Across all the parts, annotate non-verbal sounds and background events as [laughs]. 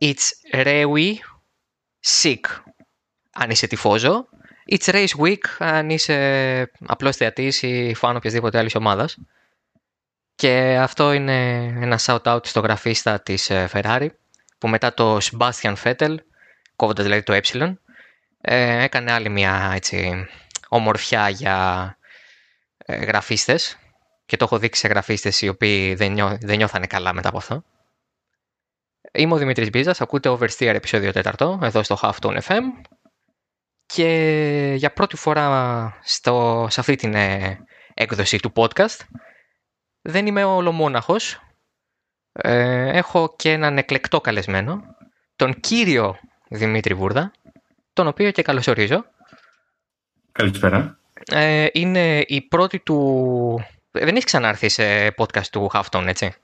It's Rewi Sick, αν είσαι τυφόζο. It's Race Week, αν είσαι απλός θεατής ή φαν οποιασδήποτε άλλης ομάδας. Και αυτό είναι ένα shout-out στο γραφίστα της ε, Ferrari, που μετά το Sebastian Vettel, κόβοντας δηλαδή το ε, ε, έκανε άλλη μια έτσι, ομορφιά για ε, γραφίστες και το έχω δείξει σε γραφίστες οι οποίοι δεν, νιώ, δεν νιώθανε καλά μετά από αυτό. Είμαι ο Δημήτρης Μπίζας, ακούτε Oversteer επεισόδιο 4 εδώ στο Halftone FM και για πρώτη φορά στο, σε αυτή την ε, έκδοση του podcast δεν είμαι ολομόναχος. Ε, έχω και έναν εκλεκτό καλεσμένο, τον κύριο Δημήτρη Βούρδα, τον οποίο και καλωσορίζω. Καλησπέρα. Ε, είναι η πρώτη του... Δεν έχεις ξανάρθει σε podcast του Halftone, έτσι;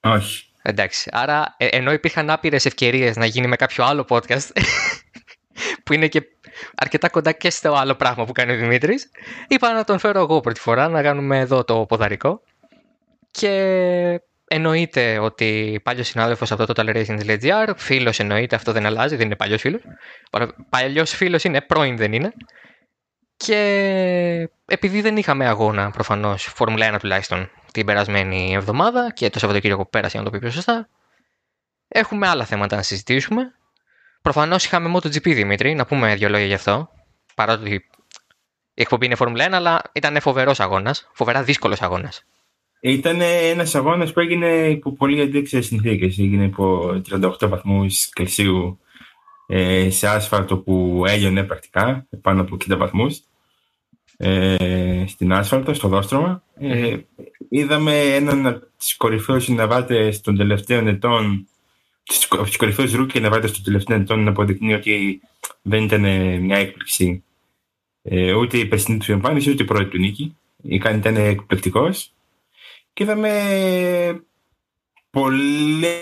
Όχι. Εντάξει. Άρα, ε, ενώ υπήρχαν άπειρες ευκαιρίες να γίνει με κάποιο άλλο podcast, [laughs] που είναι και αρκετά κοντά και στο άλλο πράγμα που κάνει ο Δημήτρης, είπα να τον φέρω εγώ πρώτη φορά, να κάνουμε εδώ το ποδαρικό. Και εννοείται ότι παλιός συνάδελφος από το Total Racing.gr, φίλος εννοείται, αυτό δεν αλλάζει, δεν είναι παλιός φίλος. Παλιός φίλος είναι, πρώην δεν είναι. Και επειδή δεν είχαμε αγώνα προφανώς, Φόρμουλα 1 τουλάχιστον, την περασμένη εβδομάδα και το Σαββατοκύριακο πέρασε, να το πει πιο σωστά, έχουμε άλλα θέματα να συζητήσουμε. Προφανώς είχαμε MotoGP Δημήτρη, να πούμε δύο λόγια γι' αυτό. Παρότι η εκπομπή είναι Φόρμουλα 1, αλλά ήταν φοβερός αγώνας, φοβερά δύσκολος αγώνας. Ήταν ένας αγώνας που έγινε υπό πολύ αντίξιες συνθήκες. Έγινε υπό 38 βαθμούς Κελσίου ε, σε άσφαλτο που έλειωνε πρακτικά, πάνω από 60 βαθμούς. Ε, στην άσφαλτο, στο δόστρωμα. Ε, είδαμε έναν από τους κορυφαίους αναβάτες των τελευταίων ετών, από τους κορυφαίους rookies αναβάτες των τελευταίων ετών, να αποδεικνύει ότι δεν ήταν μια έκπληξη ε, ούτε η περσινή του εμφάνιση, ούτε η πρώτη του νίκη. Ήταν εκπληκτικός και είδαμε πολλές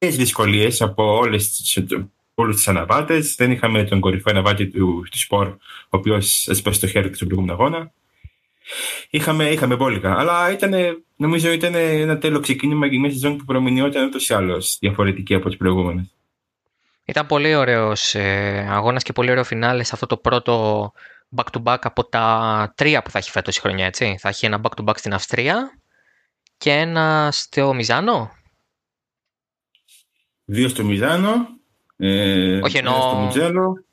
δυσκολίες από όλες τις, όλους τους αναβάτες. Δεν είχαμε τον κορυφαίο αναβάτη του, του σπορ, ο οποίος έσπασε το χέρι του στον προηγούμενο αγώνα. Είχαμε, είχαμε μπόλικα, αλλά ήταν, νομίζω ήταν ένα τέλο ξεκίνημα για μια σεζόν που προμηνιόταν ούτως ή άλλως διαφορετική από τις προηγούμενες. Ήταν πολύ ωραίος ε, αγώνας και πολύ ωραίο φινάλες σε αυτό το πρώτο back-to-back από τα τρία που θα έχει φέτος η χρονιά, έτσι. Θα έχει ένα back-to-back στην Αυστρία, και ένα στο Μιζάνο. Δύο στο Μιζάνο. Ε, όχι εννοώ... Στο Μιτζέλο.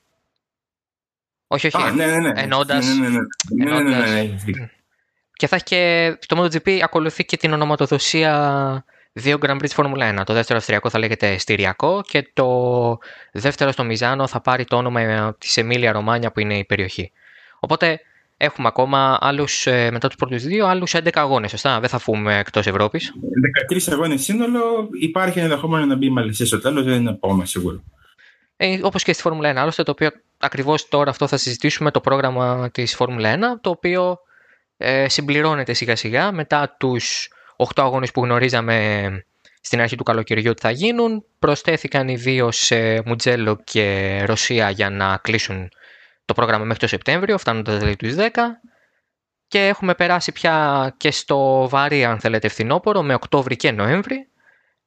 Όχι, όχι. Α, ναι, ναι, ναι. Εννοώντας... Ναι, ναι, ναι. ναι, ναι, ναι, ναι. Και θα έχει και... Το MotoGP ακολουθεί και την ονοματοδοσία δύο Grand Prix Formula 1. Το δεύτερο Αυστριακό θα λέγεται Στυριακό και το δεύτερο στο Μιζάνο θα πάρει το όνομα της Εμίλια Ρωμάνια που είναι η περιοχή. Οπότε Έχουμε ακόμα άλλους, ε, μετά τους πρώτους δύο, άλλους 11 αγώνες. Σωστά, δεν θα φούμε εκτός Ευρώπης. 13 αγώνες σύνολο. Υπάρχει ενδεχόμενο να μπει η Μαλισσία στο τέλος, δεν είναι ακόμα σίγουρο. Ε, Όπως και στη Φόρμουλα 1, άλλωστε, το οποίο ακριβώς τώρα αυτό θα συζητήσουμε το πρόγραμμα της Φόρμουλα 1, το οποίο ε, συμπληρώνεται σιγά σιγά μετά τους 8 αγώνες που γνωρίζαμε στην αρχή του καλοκαιριού ότι θα γίνουν. Προσθέθηκαν οι δύο σε Μουτζέλο και Ρωσία για να κλείσουν το πρόγραμμα μέχρι το Σεπτέμβριο, φτάνοντας δηλαδή τους 10 και έχουμε περάσει πια και στο βαρύ αν θέλετε φθινόπωρο με Οκτώβρη και Νοέμβρη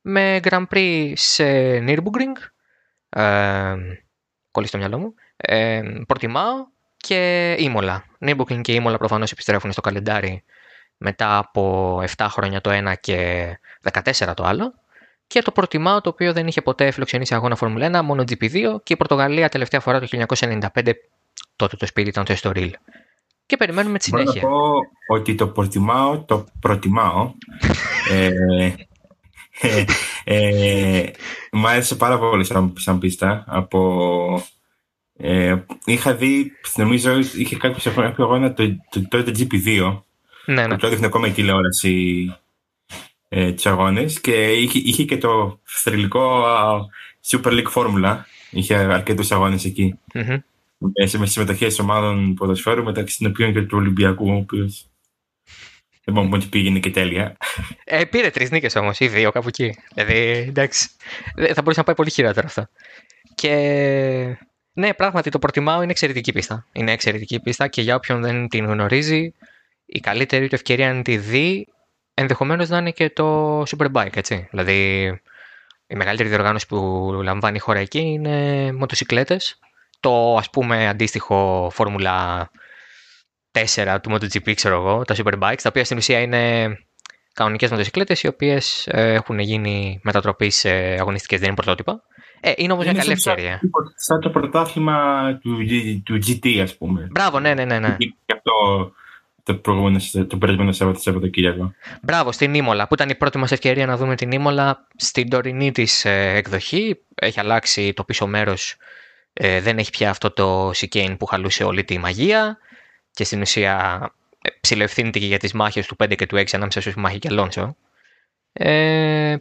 με Grand Prix σε Nürburgring ε, κολλήσει το μυαλό μου ε, Πορτιμάο και Ήμολα Nürburgring και Ήμολα προφανώς επιστρέφουν στο καλεντάρι μετά από 7 χρόνια το ένα και 14 το άλλο και το Πορτιμάο το οποίο δεν είχε ποτέ φιλοξενήσει αγώνα Φόρμουλα 1, μόνο GP2 και η Πορτογαλία τελευταία φορά το 1995 τότε το σπίτι ήταν το Estoril. Και περιμένουμε τη συνέχεια. Μπορώ να πω ότι το προτιμάω, το προτιμάω. [laughs] ε, ε, ε, μου άρεσε πάρα πολύ σαν, σαν πίστα. Από, ε, είχα δει, νομίζω, είχε κάποιο αγώνα το, το, το, το GP2. Ναι, ναι. Το έδειχνε ακόμα η τηλεόραση ε, τους αγώνες και είχε, είχε και το θρηλυκό Super League Formula. Είχε αρκετούς αγώνες εκεί. Mm-hmm με συμμετοχές ομάδων ποδοσφαίρου μεταξύ των οποίων και του Ολυμπιακού, ο οποίος. Δεν μπορούμε ότι πήγαινε και τέλεια. Ε, πήρε τρεις νίκες όμως, ή δύο κάπου εκεί. Δηλαδή, εντάξει. Θα μπορούσε να πάει πολύ χειρότερα αυτό. Και ναι, πράγματι το προτιμάω, είναι εξαιρετική πίστα. Είναι εξαιρετική πίστα και για όποιον δεν την γνωρίζει, η καλύτερη του ευκαιρία να τη δει ενδεχομένως να είναι και το Superbike, έτσι. Δηλαδή, η μεγαλύτερη διοργάνωση που λαμβάνει η χώρα εκεί είναι μοτοσυκλέτες. Το ας πούμε αντίστοιχο Φόρμουλα 4 του MotoGP, ξέρω εγώ, τα Superbikes, τα οποία στην ουσία είναι κανονικές μοτοσυκλέτες οι οποίες ε, έχουν γίνει μετατροπή σε αγωνιστικές, δεν είναι πρωτότυπα. Ε, είναι όμως μια καλή ευκαιρία. Σαν το πρωτάθλημα του, του GT, ας πούμε. Μπράβο, ναι, ναι, ναι. ναι. Και αυτό το προηγούμενο, το προηγούμενο Σαββατοκύριακο. Μπράβο, στην Ήμολα, που ήταν η πρώτη μας ευκαιρία να δούμε την Ήμολα στην τωρινή της ε, εκδοχή. Έχει αλλάξει το πίσω μέρος. Ε, δεν έχει πια αυτό το σικέιν που χαλούσε όλη τη μαγεία και στην ουσία ε, ψηλευθύνεται και για τις μάχες του 5 και του 6 ανάμεσα στο Μάχη και Αλόνσο. Ε,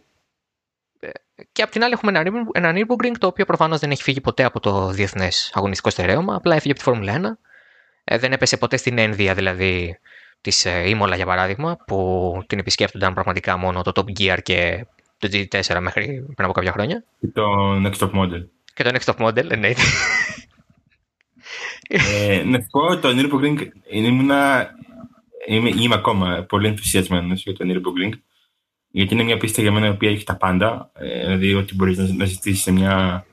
και απ' την άλλη έχουμε ένα, ένα Nürburgring το οποίο προφανώς δεν έχει φύγει ποτέ από το διεθνές αγωνιστικό στερέωμα, απλά έφυγε από τη Φόρμουλα 1 ε, δεν έπεσε ποτέ στην ένδυα δηλαδή της ε, Ήμολα για παράδειγμα που την επισκέπτονταν πραγματικά μόνο το Top Gear και το GT4 μέχρι πριν από κάποια χρόνια. Και το Next Top Model. Και το Next Top Model, εννοείται. Ε, να πω το Nürburgring ήμουνα, είμαι, είμαι ακόμα πολύ ενθουσιασμένος για το Nürburgring γιατί είναι μια πίστα για μένα η οποία έχει τα πάντα ε, δηλαδή ότι μπορείς να, να ζητήσεις σε μια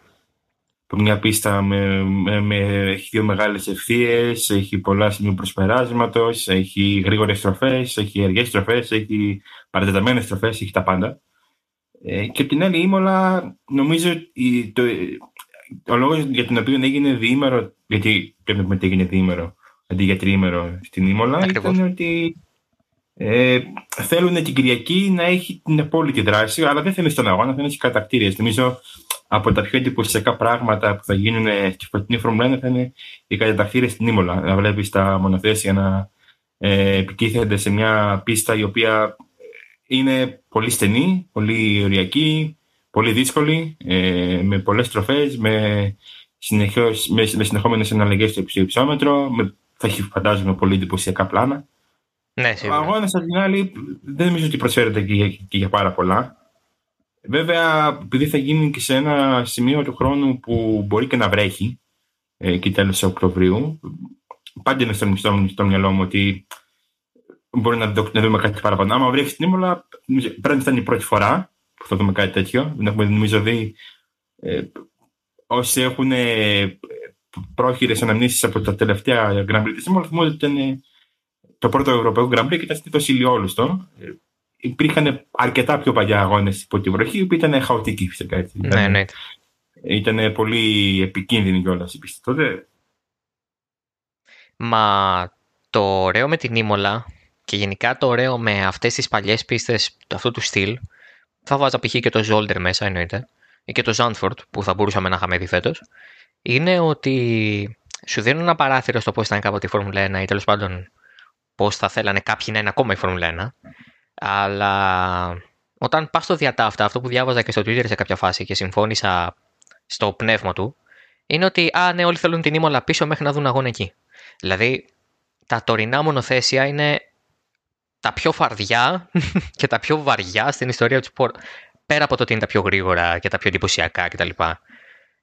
μια πίστα με, με, με, έχει δύο μεγάλες ευθείες, έχει πολλά σημεία προσπεράσματος, έχει γρήγορες στροφές, έχει αργές στροφές, έχει παρατεταμένες στροφές, έχει τα πάντα. Ε, και από την άλλη Ήμολα, νομίζω η, το, ο λόγος για τον οποίο έγινε διήμερο, γιατί πρέπει να πούμε ότι έγινε διήμερο αντί για τριήμερο στην Ήμολα, ήταν ότι ε, θέλουν την Κυριακή να έχει την απόλυτη δράση, αλλά δεν θέλει στον αγώνα, θέλει κατακτήριες. Νομίζω από τα πιο εντυπωσιακά πράγματα που θα γίνουν στη φωτεινή Φόρμουλα 1 θα είναι οι καταταχθήρε στην Ήμολα. Να βλέπεις τα μονοθέσια να ε, επικύθενται σε μια πίστα η οποία είναι πολύ στενή, πολύ ωριακή, πολύ δύσκολη, ε, με πολλές στροφέ, με, με, με συνεχόμενες αναλλαγέ στο υψόμετρο, με, θα έχει φαντάζομαι πολύ εντυπωσιακά πλάνα. Ναι, Ο αγώνας απ' την άλλη δεν νομίζω ότι προσφέρεται και για, και για πάρα πολλά. Βέβαια, επειδή θα γίνει και σε ένα σημείο του χρόνου που μπορεί και να βρέχει, ε, εκεί τέλος Οκτωβρίου, πάντα είναι στο, στο, στο μυαλό μου ότι μπορεί να, να δούμε κάτι παραπάνω. Άμα βρέχει στην Ήμολα, πρέπει να είναι η πρώτη φορά που θα δούμε κάτι τέτοιο. Δεν έχουμε νομίζω δει ε, όσοι έχουν ε, πρόχειρες αναμνήσεις από τα τελευταία Grand Prix τη Ήμολα, θυμούνται ότι ήταν το πρώτο Ευρωπαϊκό Grand Prix και ήταν στη Ηλιόλουστο υπήρχαν αρκετά πιο παλιά αγώνες υπό τη βροχή που ήταν χαοτικοί φυσικά. Έτσι. Ναι, ναι. Ήταν πολύ επικίνδυνη κιόλας η πίστη τότε. Μα το ωραίο με την Ήμολα και γενικά το ωραίο με αυτές τις παλιές πίστες αυτού του στυλ θα βάζα π.χ. και το Zolder μέσα εννοείται ή και το Zandvoort που θα μπορούσαμε να είχαμε δει φέτος είναι ότι σου δίνουν ένα παράθυρο στο πώς ήταν κάποτε η Φόρμουλα 1 ή τέλος πάντων πώς θα θέλανε κάποιοι να είναι ακόμα η Φόρμουλα 1 αλλά όταν πας στο διατάφτα, αυτό που διάβαζα και στο Twitter σε κάποια φάση και συμφώνησα στο πνεύμα του, είναι ότι α, ναι, όλοι θέλουν την ήμολα πίσω μέχρι να δουν αγώνα εκεί. Δηλαδή, τα τωρινά μονοθέσια είναι τα πιο φαρδιά [laughs] και τα πιο βαριά στην ιστορία του σπορ. Πέρα από το ότι είναι τα πιο γρήγορα και τα πιο εντυπωσιακά κτλ.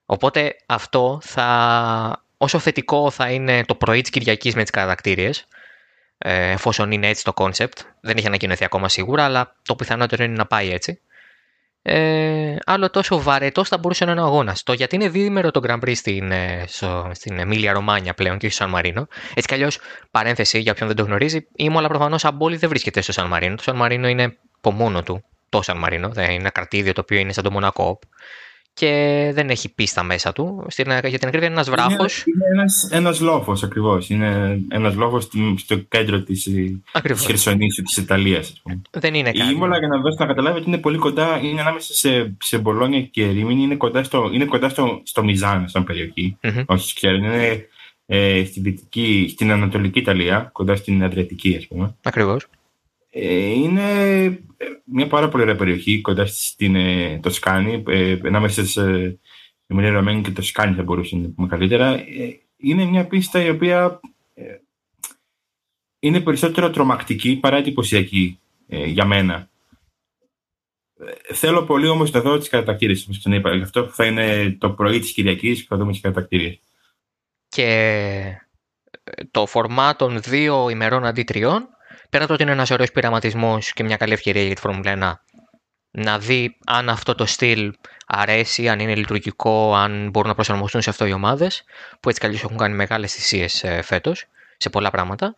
Οπότε αυτό θα, όσο θετικό θα είναι το πρωί της Κυριακής με τις κατακτήριες, ε, εφόσον είναι έτσι το concept. Δεν έχει ανακοινωθεί ακόμα σίγουρα, αλλά το πιθανότερο είναι να πάει έτσι. Ε, άλλο τόσο βαρετός θα μπορούσε να είναι ο αγώνας. Το γιατί είναι διήμερο το Grand Prix στην, ε, στο, στην Εμίλια Ρωμάνια πλέον και όχι στο Σαν Μαρίνο. Έτσι κι αλλιώς, παρένθεση για όποιον δεν το γνωρίζει, η Μόλα προφανώς από όλη δεν βρίσκεται στο Σαν Μαρίνο. Το Σαν Μαρίνο είναι από μόνο του το Σαν Μαρίνο. Δεν είναι ένα κρατήδιο το οποίο είναι σαν το Μονακό και δεν έχει πίστα μέσα του. Στην, για την ακρίβεια είναι ένας βράχος. Είναι, είναι ένας, ένας λόφος ακριβώς. Είναι ένας λόφος στο κέντρο της, της Χερσονήσου της Ιταλίας. Δεν είναι κάτι. Η Ήμολα, για να δώσω να καταλάβει, είναι πολύ κοντά, είναι ανάμεσα σε, σε Μπολόνια και Ρήμινη, είναι κοντά στο, είναι κοντά στο, στο Μιζάν, σαν περιοχή. Mm-hmm. Όσοι ξέρουν, είναι ε, στην, δυτική, στην Ανατολική Ιταλία, κοντά στην Αδριατική, ας πούμε. Ακριβώς. Ε, είναι μια πάρα πολύ ωραία περιοχή κοντά στην ε, Τοσκάνη, ε, ανάμεσα σε Εμιλία Ρωμένη και Τοσκάνη θα μπορούσε να πούμε καλύτερα. Ε, είναι μια πίστα η οποία ε, είναι περισσότερο τρομακτική παρά εντυπωσιακή ε, για μένα. Θέλω πολύ όμως να δω τις κατακτήρες, όπως ξαναείπα. Γι' αυτό θα είναι το πρωί της Κυριακής που θα δούμε τις κατακτήρες. Και το φορμά των δύο ημερών αντί τριών πέρα το ότι είναι ένας ωραίος πειραματισμός και μια καλή ευκαιρία για τη Φόρμουλα 1 να δει αν αυτό το στυλ αρέσει, αν είναι λειτουργικό, αν μπορούν να προσαρμοστούν σε αυτό οι ομάδες, που έτσι καλώς έχουν κάνει μεγάλες θυσίες ε, φέτος σε πολλά πράγματα.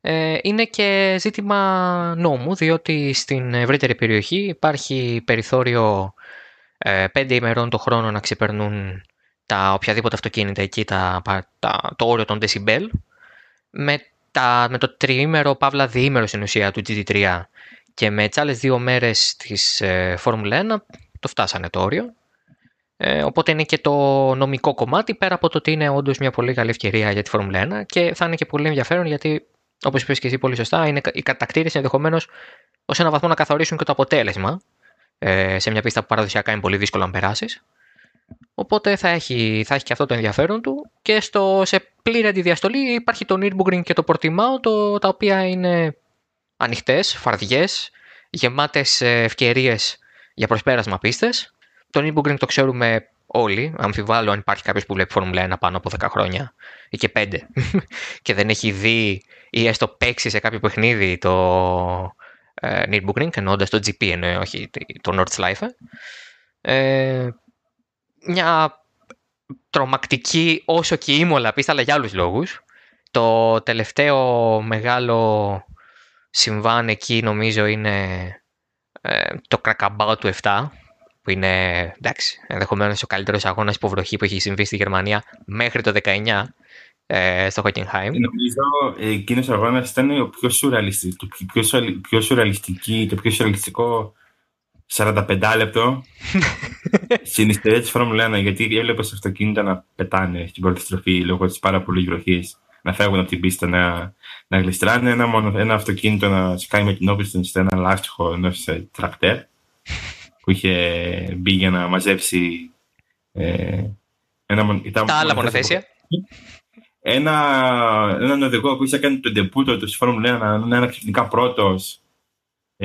Ε, είναι και ζήτημα νόμου, διότι στην ευρύτερη περιοχή υπάρχει περιθώριο ε, πέντε ημερών το χρόνο να ξεπερνούν τα οποιαδήποτε αυτοκίνητα εκεί, τα, τα, το όριο των decibel, με, τα, με το τριήμερο, παύλα διήμερο στην ουσία του GT3 και με τις άλλες δύο μέρες της ε, Φόρμουλα 1 το φτάσανε το όριο. Ε, οπότε είναι και το νομικό κομμάτι πέρα από το ότι είναι όντως μια πολύ καλή ευκαιρία για τη Φόρμουλα 1 και θα είναι και πολύ ενδιαφέρον γιατί όπως είπες και εσύ πολύ σωστά, είναι, οι κατακτήρες ενδεχομένως ως ένα βαθμό να καθορίσουν και το αποτέλεσμα ε, σε μια πίστα που παραδοσιακά είναι πολύ δύσκολο να περάσεις. Οπότε θα έχει, θα έχει και αυτό το ενδιαφέρον του. Και στο, σε πλήρη αντιδιαστολή υπάρχει το Nürburgring και το Portimao, το, τα οποία είναι ανοιχτές, φαρδιές, γεμάτες ευκαιρίες για προσπέρασμα πίστες. Το Nürburgring το ξέρουμε όλοι. Αμφιβάλλω αν υπάρχει κάποιος που βλέπει Φόρμουλα 1 πάνω από 10 χρόνια ή και 5 [laughs] και δεν έχει δει ή έστω παίξει σε κάποιο παιχνίδι το ε, Nürburgring, εννοώντας το GP, εννοώ, όχι το Nordschleife. Ε, μια τρομακτική όσο και ήμολα πίστα, αλλά για άλλους λόγους. Το τελευταίο μεγάλο συμβάν εκεί νομίζω είναι ε, το κρακαμπάο του 7 που είναι εντάξει, ενδεχομένως ο καλύτερος αγώνας υποβροχή που έχει συμβεί στη Γερμανία μέχρι το 19 ε, στο Hockenheim. Νομίζω εκείνος ο αγώνας ήταν ο πιο σουρεαλιστικό, το πιο, πιο σουρεαλιστική, το πιο σουρεαλιστικό 45 λεπτό στην ιστορία τη Φόρμουλα 1. Γιατί έβλεπε αυτοκίνητα να πετάνε στην πρώτη στροφή λόγω της πάρα πολύ βροχής, να φεύγουν από την πίστα, να, να γλιστράνε. Ένα, μόνο, ένα αυτοκίνητο να σκάει με την όπισθεν σε ένα λάστιχο ενός ε, τρακτέρ που είχε μπει για να μαζέψει. Ε, ένα, τα άλλα μονοθέσια ένα, έναν οδηγό που είχε κάνει τον τεπούτο του στη Φόρμουλα 1 να είναι ξαφνικά πρώτος,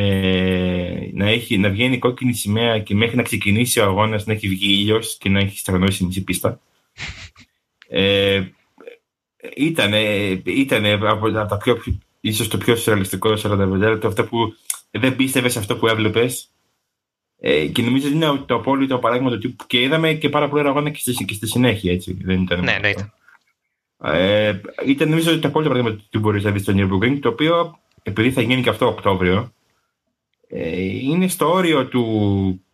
ε, να, έχει, να βγαίνει κόκκινη σημαία και μέχρι να ξεκινήσει ο αγώνας να έχει βγει ήλιος και να έχει στεγνώσει μισή πίστα. Ε, ήταν, ήταν από, τα πιο, ίσως το πιο σουρεαλιστικό 45 λεπτό, αυτό που δεν πίστευες σε αυτό που έβλεπες. Ε, και νομίζω ότι είναι το απόλυτο παράδειγμα του τύπου και είδαμε και πάρα πολύ αγώνα και στη, και στη συνέχεια. Έτσι. Δεν ήταν ναι, ναι, ήταν. Ε, ήταν νομίζω το απόλυτο παράδειγμα του μπορείς να δεις στο Nürburgring, το οποίο επειδή θα γίνει και αυτό Οκτώβριο, ε, είναι στο όριο του,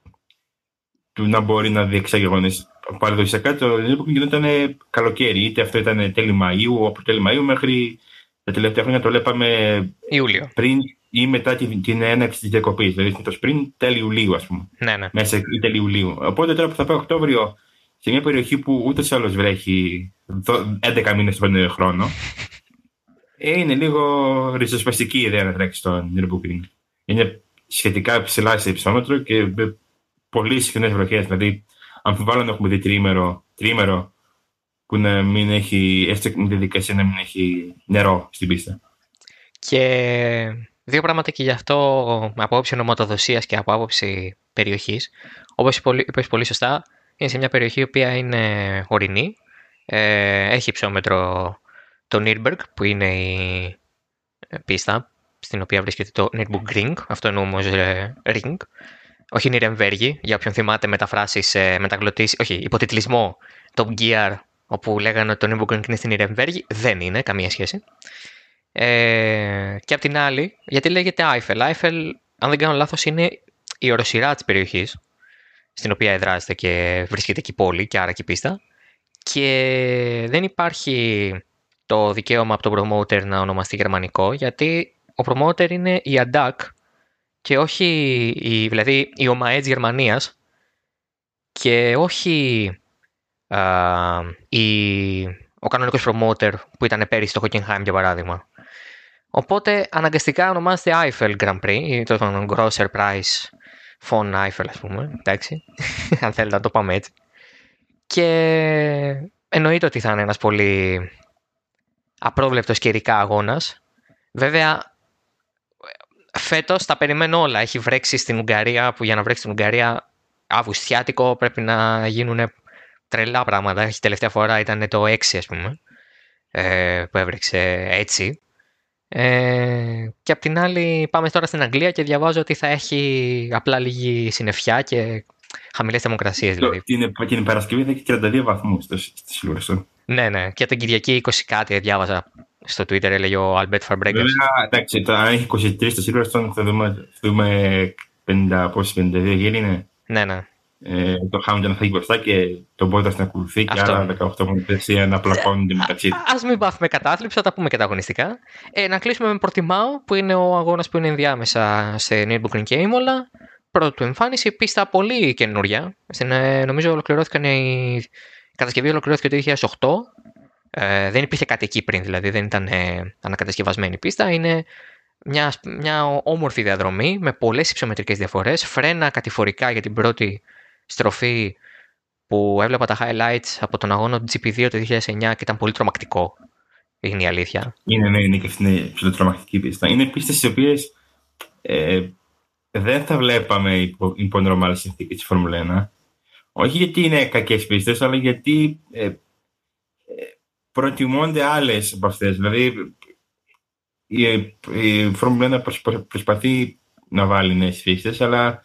του να μπορεί να διεξάγει αγώνε. Παραδοσιακά το Nürburgring γινόταν καλοκαίρι, είτε αυτό ήταν τέλη Μαΐου, από τέλη Μαΐου μέχρι τα τελευταία χρόνια το βλέπαμε Ιούλιο. πριν ή μετά την, την έναρξη της διακοπής. Δηλαδή το σπριν τέλη Ιουλίου, ας πούμε. Ναι, ναι. Μέσα ή τέλη Ιουλίου. Οπότε τώρα που θα πάει Οκτώβριο σε μια περιοχή που ούτε ή άλλως βρέχει 11 μήνες τον χρόνο, [laughs] ε, είναι λίγο ριζοσπαστική ιδέα να τρέξει στο Nürburgring. Είναι σχετικά ψηλά σε υψόμετρο και με πολύ συχνέ βροχές. Δηλαδή, αμφιβάλλω να έχουμε δει τρίμερο, τρίμερο που να μην έχει, έστω με τη δικασία να μην έχει νερό στην πίστα. Και δύο πράγματα και γι' αυτό από άποψη ονοματοδοσία και από άποψη περιοχής. Όπως είπες πολύ σωστά, είναι σε μια περιοχή η οποία είναι ορεινή. Ε, έχει υψόμετρο το Nürburg που είναι η πίστα στην οποία βρίσκεται το Nürburgring, αυτό είναι όμω ε, Ring. Όχι Νιρεμβέργη, για όποιον θυμάται μεταφράσει, ε, μεταγλωτήσει, όχι, υποτιτλισμό Top Gear, όπου λέγανε ότι το Nürburgring είναι στην Νιρεμβέργη. Δεν είναι, καμία σχέση. Ε, και απ' την άλλη, γιατί λέγεται Eiffel; Eiffel, αν δεν κάνω λάθος, είναι η οροσυρά της περιοχής στην οποία εδράζεται και βρίσκεται εκεί η πόλη και άρα και η πίστα. Και δεν υπάρχει το δικαίωμα από τον promoter να ονομαστεί γερμανικό, γιατί ο promoter είναι η ADAC και όχι η, δηλαδή η ΟΜΑΕ της Γερμανίας και όχι α, η, ο κανονικός promoter που ήταν πέρυσι στο Hockenheim για παράδειγμα. Οπότε αναγκαστικά ονομάζεται Eiffel Grand Prix ή το Grosser Prize Von Eiffel ας πούμε, εντάξει, [laughs] αν θέλετε να το πάμε έτσι. Και εννοείται ότι θα είναι ένας πολύ απρόβλεπτος καιρικά αγώνας. Βέβαια, φέτος τα περιμένω όλα. Έχει βρέξει στην Ουγγαρία, που για να βρέξει στην Ουγγαρία Αυγουστιάτικο πρέπει να γίνουν τρελά πράγματα. Έχει τελευταία φορά ήταν το 6 ας πούμε, ε, που έβρεξε έτσι. Ε, και απ' την άλλη πάμε τώρα στην Αγγλία και διαβάζω ότι θα έχει απλά λίγη συννεφιά και χαμηλές θερμοκρασίες δηλαδή. Την, την Παρασκευή θα έχει 32 βαθμούς στη Silverstone. Ναι, ναι. Και την Κυριακή 20 κάτι διάβαζα στο Twitter, έλεγε ο Αλμπέτ Φαρμπρέγκερ. Βέβαια, εντάξει, αν έχει 23 στο Silverstone θα δούμε, θα δούμε 50, πόσοι 52 γύρι είναι. Ναι, ναι. Ε, το Χάμιλτον θα έχει μπροστά και το Μπότα να ακολουθεί και άλλα 18 μονοπλασία να πλακώνονται μεταξύ τους. Α μην πάθουμε κατάθλιψη, θα τα πούμε και τα αγωνιστικά. Ε, να κλείσουμε με Πορτιμάο, που είναι ο αγώνας που είναι ενδιάμεσα σε Nürburgring και Ήμολα. Πρώτη του εμφάνιση, πίστα πολύ καινούρια. Στην, ε, νομίζω ολοκληρώθηκαν η... η κατασκευή ολοκληρώθηκε το 2008. Ε, δεν υπήρχε κάτι εκεί πριν, δηλαδή δεν ήταν ε, ανακατασκευασμένη πίστα. Είναι μια, μια όμορφη διαδρομή με πολλές υψομετρικές διαφορές, φρένα κατηφορικά για την πρώτη στροφή που έβλεπα τα highlights από τον αγώνα του GP2 το 2009 και ήταν πολύ τρομακτικό. Είναι η αλήθεια. Είναι, ναι, είναι και αυτή είναι πιο τρομακτική πίστα. Είναι πίστες οι οποίες ε, δεν θα βλέπαμε υπό, υπό νορμάλε συνθήκες της Φόρμουλα 1. Όχι γιατί είναι κακές πίστες, αλλά γιατί ε, ε, προτιμώνται άλλες από αυτές. Δηλαδή, η, η Φόρμουλα 1 προσπαθεί να βάλει νέες πίστε, αλλά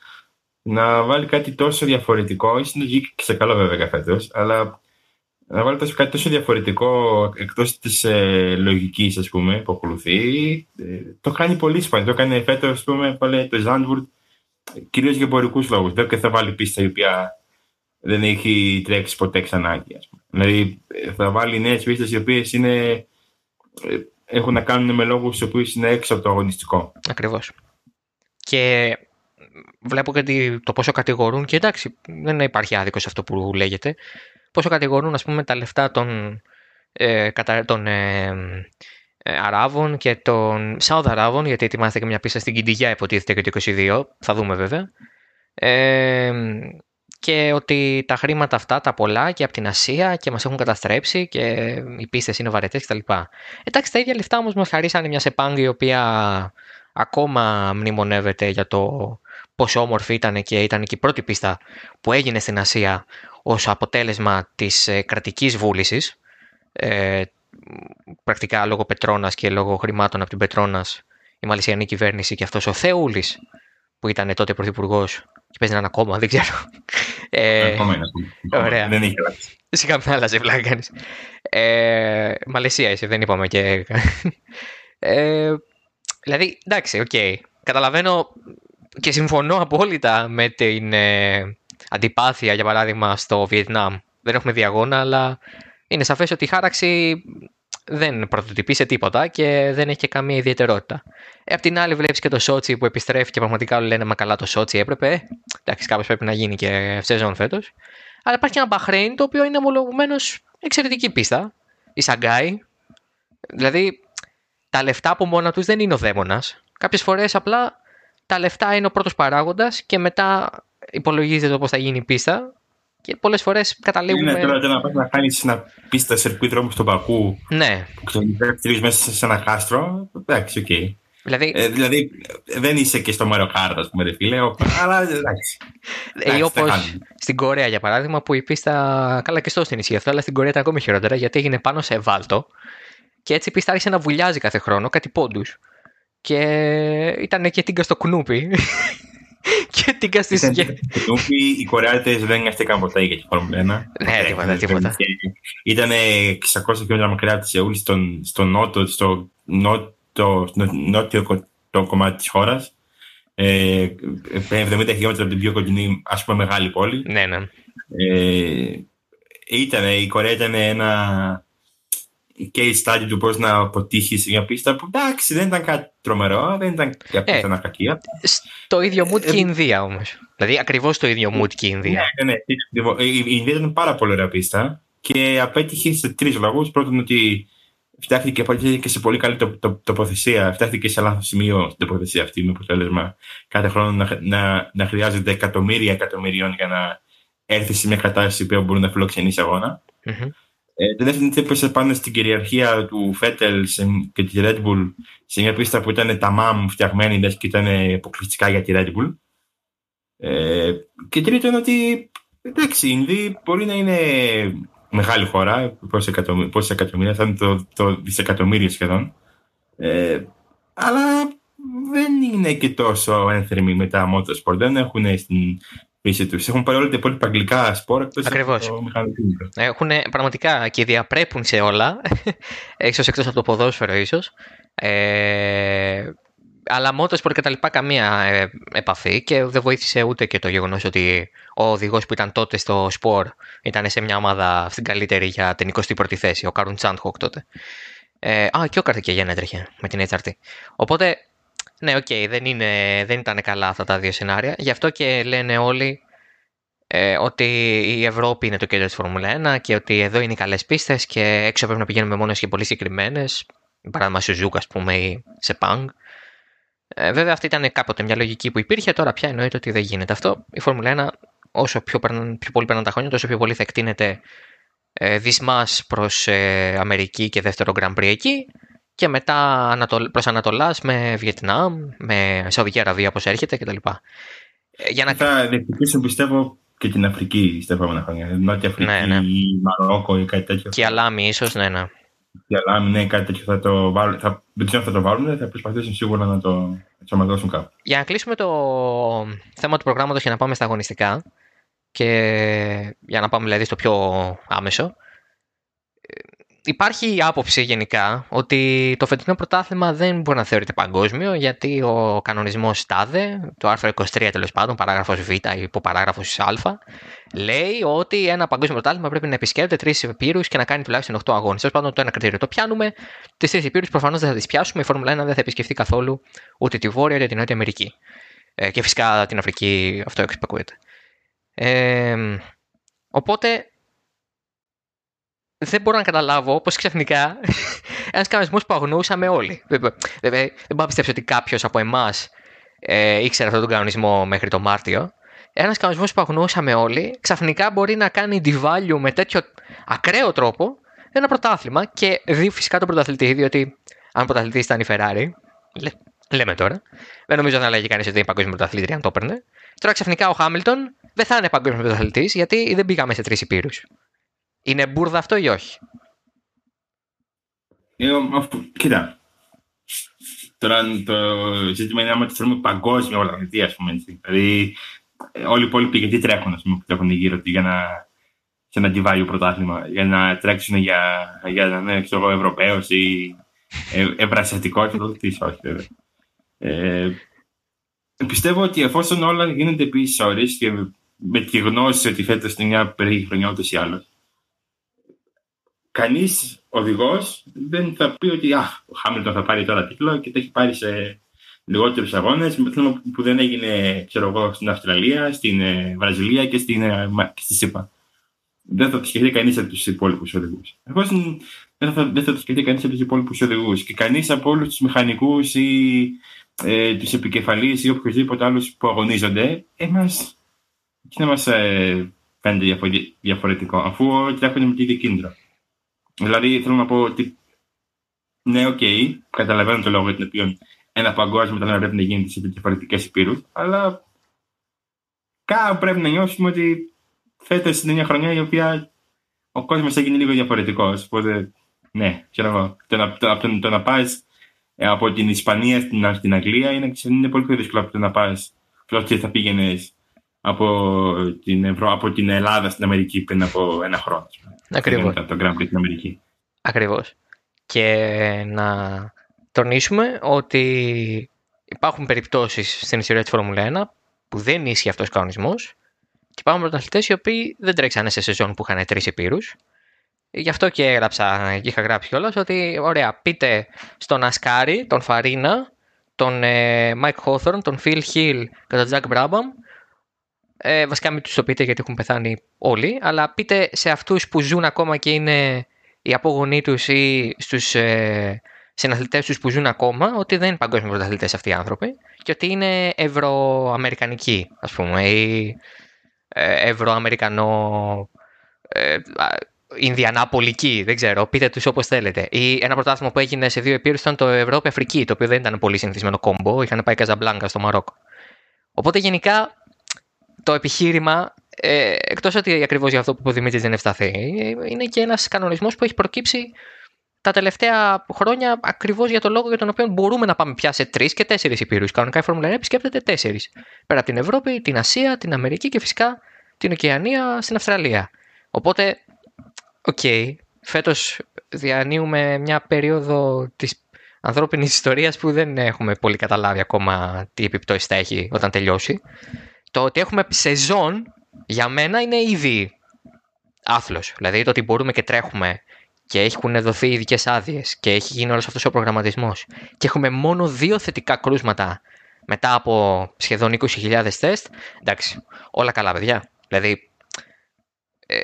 να βάλει κάτι τόσο διαφορετικό, ίσως να βγει και σε καλό βέβαια φέτος, αλλά να βάλει τόσο, κάτι τόσο διαφορετικό εκτός της ε, λογικής ας πούμε που ακολουθεί, ε, το κάνει πολύ σπάνιο. Το κάνει φέτος, ας πούμε, πάλι το Ζάντβουρτ, κυρίως για εμπορικούς λόγους. Δεν και θα βάλει πίστα η οποία δεν έχει τρέξει ποτέ ξανά. Δηλαδή θα βάλει νέες πίστες οι οποίες είναι, ε, έχουν να κάνουν με λόγους οι οποίοι είναι έξω από το αγωνιστικό. Ακριβώς. Και βλέπω και το πόσο κατηγορούν και εντάξει δεν υπάρχει άδικος σε αυτό που λέγεται πόσο κατηγορούν ας πούμε τα λεφτά των, ε, των ε, ε, Αράβων και των Σάουδ Αράβων γιατί ετοιμάζεται και μια πίστα στην Κιντιγιά υποτίθεται και το 22 θα δούμε βέβαια ε, και ότι τα χρήματα αυτά τα πολλά και από την Ασία και μας έχουν καταστρέψει και οι πίστες είναι βαρετές κτλ. Εντάξει τα ίδια λεφτά όμως μας χαρίσανε μια Σεπάνγκ η οποία ακόμα μνημονεύεται για το πόσο όμορφη ήταν και ήταν και η πρώτη πίστα που έγινε στην Ασία ως αποτέλεσμα της ε, κρατικής βούλησης ε, πρακτικά λόγω Petronas και λόγω χρημάτων από την Petronas η Μαλαισιανή κυβέρνηση και αυτός ο Θεούλης που ήταν τότε πρωθυπουργός και παίζει έναν ακόμα, δεν ξέρω. Ε, ακόμα είναι. Ωραία. Δεν είχε αλλάξει. Σιγά μην άλλαζε πλάκα κανείς. Ε, Μαλαισία είσαι, δεν είπαμε και... Ε, δηλαδή, εντάξει, ok. Okay. Καταλαβαίνω και συμφωνώ απόλυτα με την ε, αντιπάθεια, για παράδειγμα, στο Βιετνάμ. Δεν έχουμε διαγώνα, αλλά είναι σαφές ότι η χάραξη δεν πρωτοτυπεί σε τίποτα και δεν έχει και καμία ιδιαιτερότητα. Ε, απ' την άλλη, βλέπεις και το Σότσι που επιστρέφει και πραγματικά όλοι λένε Μα καλά, το Σότσι έπρεπε. Ε, εντάξει, κάπω πρέπει να γίνει και σεζόν φέτος. Αλλά υπάρχει και ένα Μπαχρέιν το οποίο είναι ομολογουμένως εξαιρετική πίστα. Η Σαγκάη. Δηλαδή, τα λεφτά από μόνα τους δεν είναι ο δαίμονας. Κάποιες φορές απλά τα λεφτά είναι ο πρώτος παράγοντας και μετά υπολογίζεται πώς θα γίνει η πίστα. Και πολλές φορές καταλήγουμε. Είναι τώρα να πας να κάνεις ένα πίστα σερκουί δρόμου στον Πακού. Ναι. Που ξενιδεύει μέσα σε ένα κάστρο. Εντάξει, οκ. Okay. Δηλαδή... Ε, δηλαδή δεν είσαι και στο Μαροκάρτα, ας πούμε, ρε φίλε. Αλλά εντάξει. Ή όπως στην Κορέα, για παράδειγμα, που η πίστα. Καλά και στο στην ισχύ αυτό, αλλά στην Κορέα ήταν ακόμη χειρότερα γιατί έγινε πάνω σε βάλτο. Και έτσι η πίστα άρχισε να βουλιάζει κάθε χρόνο, κάτι πόντους. Και ήταν και τίγκα στο κουνούπι. Και τίγκα στη σκέψη. κουνούπι, οι Κορεάτες δεν νοιάστηκαν ποτέ για τη Φόρμουλα 1. Ναι, τίποτα, τίποτα. Ήταν 600 χιλιόμετρα μακριά από τη Σεούλ, στον, στο νότο, στο νότιο, νότιο το κομμάτι της χώρας. Ε, 70 χιλιόμετρα από την πιο κοντινή, ας πούμε, μεγάλη πόλη. Ναι, ναι. Ε, ήταν, η Κορέα ήταν ένα case study του πώς να αποτύχει σε μια πίστα που εντάξει δεν ήταν κάτι τρομερό, δεν ήταν απίθανα ε, κακία. Στο ίδιο mood και η Ινδία όμως. Δηλαδή ακριβώς το ίδιο mood και η Ινδία. Ναι, ναι, ναι. Η Ινδία ήταν πάρα πολύ ωραία πίστα και απέτυχε σε τρεις λόγους. Πρώτον, ότι φτιάχτηκε και σε πολύ καλή τοποθεσία, φτιάχτηκε σε λάθος σημείο στην τοποθεσία αυτή, με αποτέλεσμα κάθε χρόνο να, να, να χρειάζεται εκατομμύρια εκατομμυρίων για να έρθει σε μια κατάσταση που μπορεί να φιλοξενήσει αγώνα. Mm-hmm. Ε, το δεύτερο έπεσε πάνω στην κυριαρχία του Φέτελ και της Red Bull σε μια πίστα που ήταν τα MAM φτιαγμένη και ήταν αποκλειστικά για τη Red Bull. Ε, και τρίτο είναι ότι εντάξει, η Ινδί μπορεί να είναι μεγάλη χώρα, πόσα εκατομμύρια, εκατομμύρια θα είναι το, το δισεκατομμύριο σχεδόν. Ε, αλλά δεν είναι και τόσο ένθερμοι με τα motorsport. Δεν έχουν στην πίστη τους. Έχουν πάρει όλα τα υπόλοιπα αγγλικά σπορ εκτός από το Έχουν πραγματικά και διαπρέπουν σε όλα. [laughs] ίσως εκτός από το ποδόσφαιρο, ίσως. Ε, αλλά motorsport και τα λοιπά καμία ε, επαφή και δεν βοήθησε ούτε και το γεγονός ότι ο οδηγός που ήταν τότε στο σπορ ήταν σε μια ομάδα στην καλύτερη για την 21η θέση, ο Καρουν Τσάντχοκ τότε. Ε, α, και ο Καρτικεγέν έτρεχε με την HRT. Οπότε, ναι, ok, okay, δεν, δεν ήταν καλά αυτά τα δύο σενάρια. Γι' αυτό και λένε όλοι ε, ότι η Ευρώπη είναι το κέντρο της Φόρμουλα 1 και ότι εδώ είναι οι καλές πίστες και έξω πρέπει να πηγαίνουμε μόνο και πολύ συγκεκριμένες. Παράδειγμα, Σουζούκα, ας πούμε, ή Σεπάνγκ. Ε, βέβαια, αυτή ήταν κάποτε μια λογική που υπήρχε. Τώρα πια εννοείται ότι δεν γίνεται αυτό. Η Φόρμουλα 1, όσο πιο, πιο πολύ περνάνε τα χρόνια, τόσο πιο πολύ θα εκτείνεται ε, δυσμάς προς ε, Αμερική και δεύτερο Grand Prix εκεί και μετά προς Ανατολάς με Βιετνάμ, με Σαουδική Αραβία όπως έρχεται κτλ. Ε, για να... Θα διεκδικήσουν πιστεύω και την Αφρική στα επόμενα χρόνια. Νότια Αφρική, ναι, ναι. Μαρόκο ή κάτι τέτοιο. Και Αλάμι ίσως, ναι, ναι. Και Αλάμι, ναι, κάτι τέτοιο θα το βάλουν. Θα, δεν ξέρω αν θα το βάλουν, θα προσπαθήσουν σίγουρα να το ενσωματώσουν κάπου. Για να κλείσουμε το θέμα του προγράμματος και να πάμε στα αγωνιστικά και για να πάμε δηλαδή στο πιο άμεσο, υπάρχει η άποψη γενικά ότι το φετινό πρωτάθλημα δεν μπορεί να θεωρείται παγκόσμιο γιατί ο κανονισμός ΤΑΔΕ, το άρθρο 23 τέλος πάντων, παράγραφος Β ή υποπαράγραφος Α, λέει ότι ένα παγκόσμιο πρωτάθλημα πρέπει να επισκέπτεται τρεις επίρους και να κάνει τουλάχιστον 8 αγώνες. Τέλος πάντων, το ένα κριτήριο το πιάνουμε. Τις τρεις επίρους προφανώς δεν θα τις πιάσουμε. Η Φόρμουλα 1 δεν θα επισκεφτεί καθόλου ούτε τη Βόρεια ούτε την Νότια Αμερική. Ε, και φυσικά την Αφρική αυτό εξυπακούεται. Ε, οπότε δεν μπορώ να καταλάβω πώς ξαφνικά [laughs] ένας κανονισμός που αγνοούσαμε όλοι. Βέβαια, δεν μπορώ να πιστέψω ότι κάποιος από εμάς ε, ήξερε αυτόν τον κανονισμό μέχρι το Μάρτιο. Ένας κανονισμός που αγνοούσαμε όλοι ξαφνικά μπορεί να κάνει devalue με τέτοιο ακραίο τρόπο ένα πρωτάθλημα και δει φυσικά τον πρωταθλητή, διότι αν πρωταθλητής ήταν η Ferrari, λέ, λέμε τώρα, δεν νομίζω να λέγει κανείς ότι είναι παγκόσμιο πρωταθλήτρια αν το έπαιρνε. Τώρα ξαφνικά ο Χάμιλτον δεν θα είναι παγκόσμιος πρωταθλητής γιατί δεν πήγαμε σε τρεις υπήρους. Είναι μπουρδα αυτό ή όχι; Ε, κοίτα. Τώρα το ζήτημα είναι άμα το θέλουμε παγκόσμιο πρωταθλητή, ας πούμε. Δηλαδή, όλοι οι υπόλοιποι γιατί τρέχουν, ας πούμε, που τρέχουν γύρω τους για να, σε ένα αντιβάλλιο πρωτάθλημα, για να τρέξουν για, για να είναι ξέρω, Ευρωπαίο ή ε, ευρασιατικό και το τις, όχι βέβαια. Ε, πιστεύω ότι εφόσον όλα γίνονται επίση ώρες και με τη γνώση ότι φέτος είναι μια περίεργη χρονιά ούτως ή άλλως, κανείς οδηγός δεν θα πει ότι α, ο Χάμιλτον θα πάρει τώρα τίτλο και το έχει πάρει σε λιγότερους αγώνες που δεν έγινε ξέρω εγώ, στην Αυστραλία, στην ε, Βραζιλία και, στην, ε, και στη ΣΥΠΑ. Δεν θα το σκεφτεί κανείς από τους υπόλοιπους οδηγούς. Εγώ δεν θα, δεν θα το σκεφτεί κανείς από τους υπόλοιπους οδηγούς. Και κανείς από όλους τους μηχανικούς ή ε, τους επικεφαλείς ή οποιοδήποτε άλλους που αγωνίζονται, εμάς, και να μας ε, φαίνεται διαφορετικό, αφού τρέχουν με το ίδιο κίνητρο. Δηλαδή, θέλω να πω ότι ναι, ok, okay, καταλαβαίνω το λόγο για τον οποίο ένα παγκόσμιο μετάλλιο πρέπει να γίνεται σε διαφορετικές ηπείρους, αλλά κάπου πρέπει να νιώσουμε ότι φέτος είναι μια χρονιά η οποία ο κόσμος έγινε λίγο διαφορετικός. Οπότε, ναι, ξέρω εγώ. Το να, το, το, το να πας ε, από την Ισπανία στην, στην Αγγλία είναι, είναι πολύ πιο δύσκολο από το να πας. Πρώτα θα πήγαινες από την, Ευρω... από την Ελλάδα στην Αμερική πριν από ένα χρόνο. Ακριβώς. Το Grand Prix στην Αμερική. Ακριβώς. Και να τονίσουμε ότι υπάρχουν περιπτώσεις στην ιστορία της Φόρμουλα 1 που δεν ίσχυε αυτός ο κανονισμός και υπάρχουν πρωταθλητές οι οποίοι δεν τρέξανε σε σεζόν που είχαν τρεις ηπείρους. Γι' αυτό και έγραψα και είχα γράψει κιόλας ότι ωραία, πείτε στον Ασκάρι, τον Φαρίνα, τον Μάικ ε, Χόθορν, τον Φιλ Χιλ και τον Τζακ Μπράμπαμ. Ε, βασικά μην τους το πείτε γιατί έχουν πεθάνει όλοι, αλλά πείτε σε αυτούς που ζουν ακόμα και είναι οι απόγονοί τους ή στους ε, συναθλητές τους που ζουν ακόμα ότι δεν είναι παγκόσμιοι πρωταθλητές αυτοί οι άνθρωποι και ότι είναι ευρωαμερικανικοί, ας πούμε, ή ε, ευρωαμερικανό. Ε, Ινδιανάπολικη, δεν ξέρω, πείτε τους όπως θέλετε. Ή ένα πρωτάθλημα που έγινε σε δύο επίρρους ήταν το Ευρώπη-Αφρική, το οποίο δεν ήταν πολύ συνηθισμένο κόμπο. Είχαν πάει Καζαμπλάνκα στο Μαρόκο. Οπότε γενικά το επιχείρημα, ε, εκτός ότι ακριβώς για αυτό που ο Δημήτρης δεν ευσταθεί, είναι και ένας κανονισμός που έχει προκύψει τα τελευταία χρόνια ακριβώς για τον λόγο για τον οποίο μπορούμε να πάμε πια σε τρεις και τέσσερις υπήρους. Κανονικά η Φόρμουλα 1 επισκέπτεται τέσσερις. Πέρα από την Ευρώπη, την Ασία, την Αμερική και φυσικά την Οκεανία στην Αυστραλία. Οπότε, ok, okay, φέτος διανύουμε μια περίοδο της ανθρώπινης ιστορίας που δεν έχουμε πολύ καταλάβει ακόμα τι επιπτώσεις θα έχει όταν τελειώσει. Το ότι έχουμε σεζόν για μένα είναι ήδη άθλος. Δηλαδή το ότι μπορούμε και τρέχουμε και έχουν δοθεί ειδικές άδειες και έχει γίνει όλος αυτός ο προγραμματισμός και έχουμε μόνο δύο θετικά κρούσματα μετά από σχεδόν 20.000 τεστ. Εντάξει, όλα καλά, παιδιά. Δηλαδή, ε,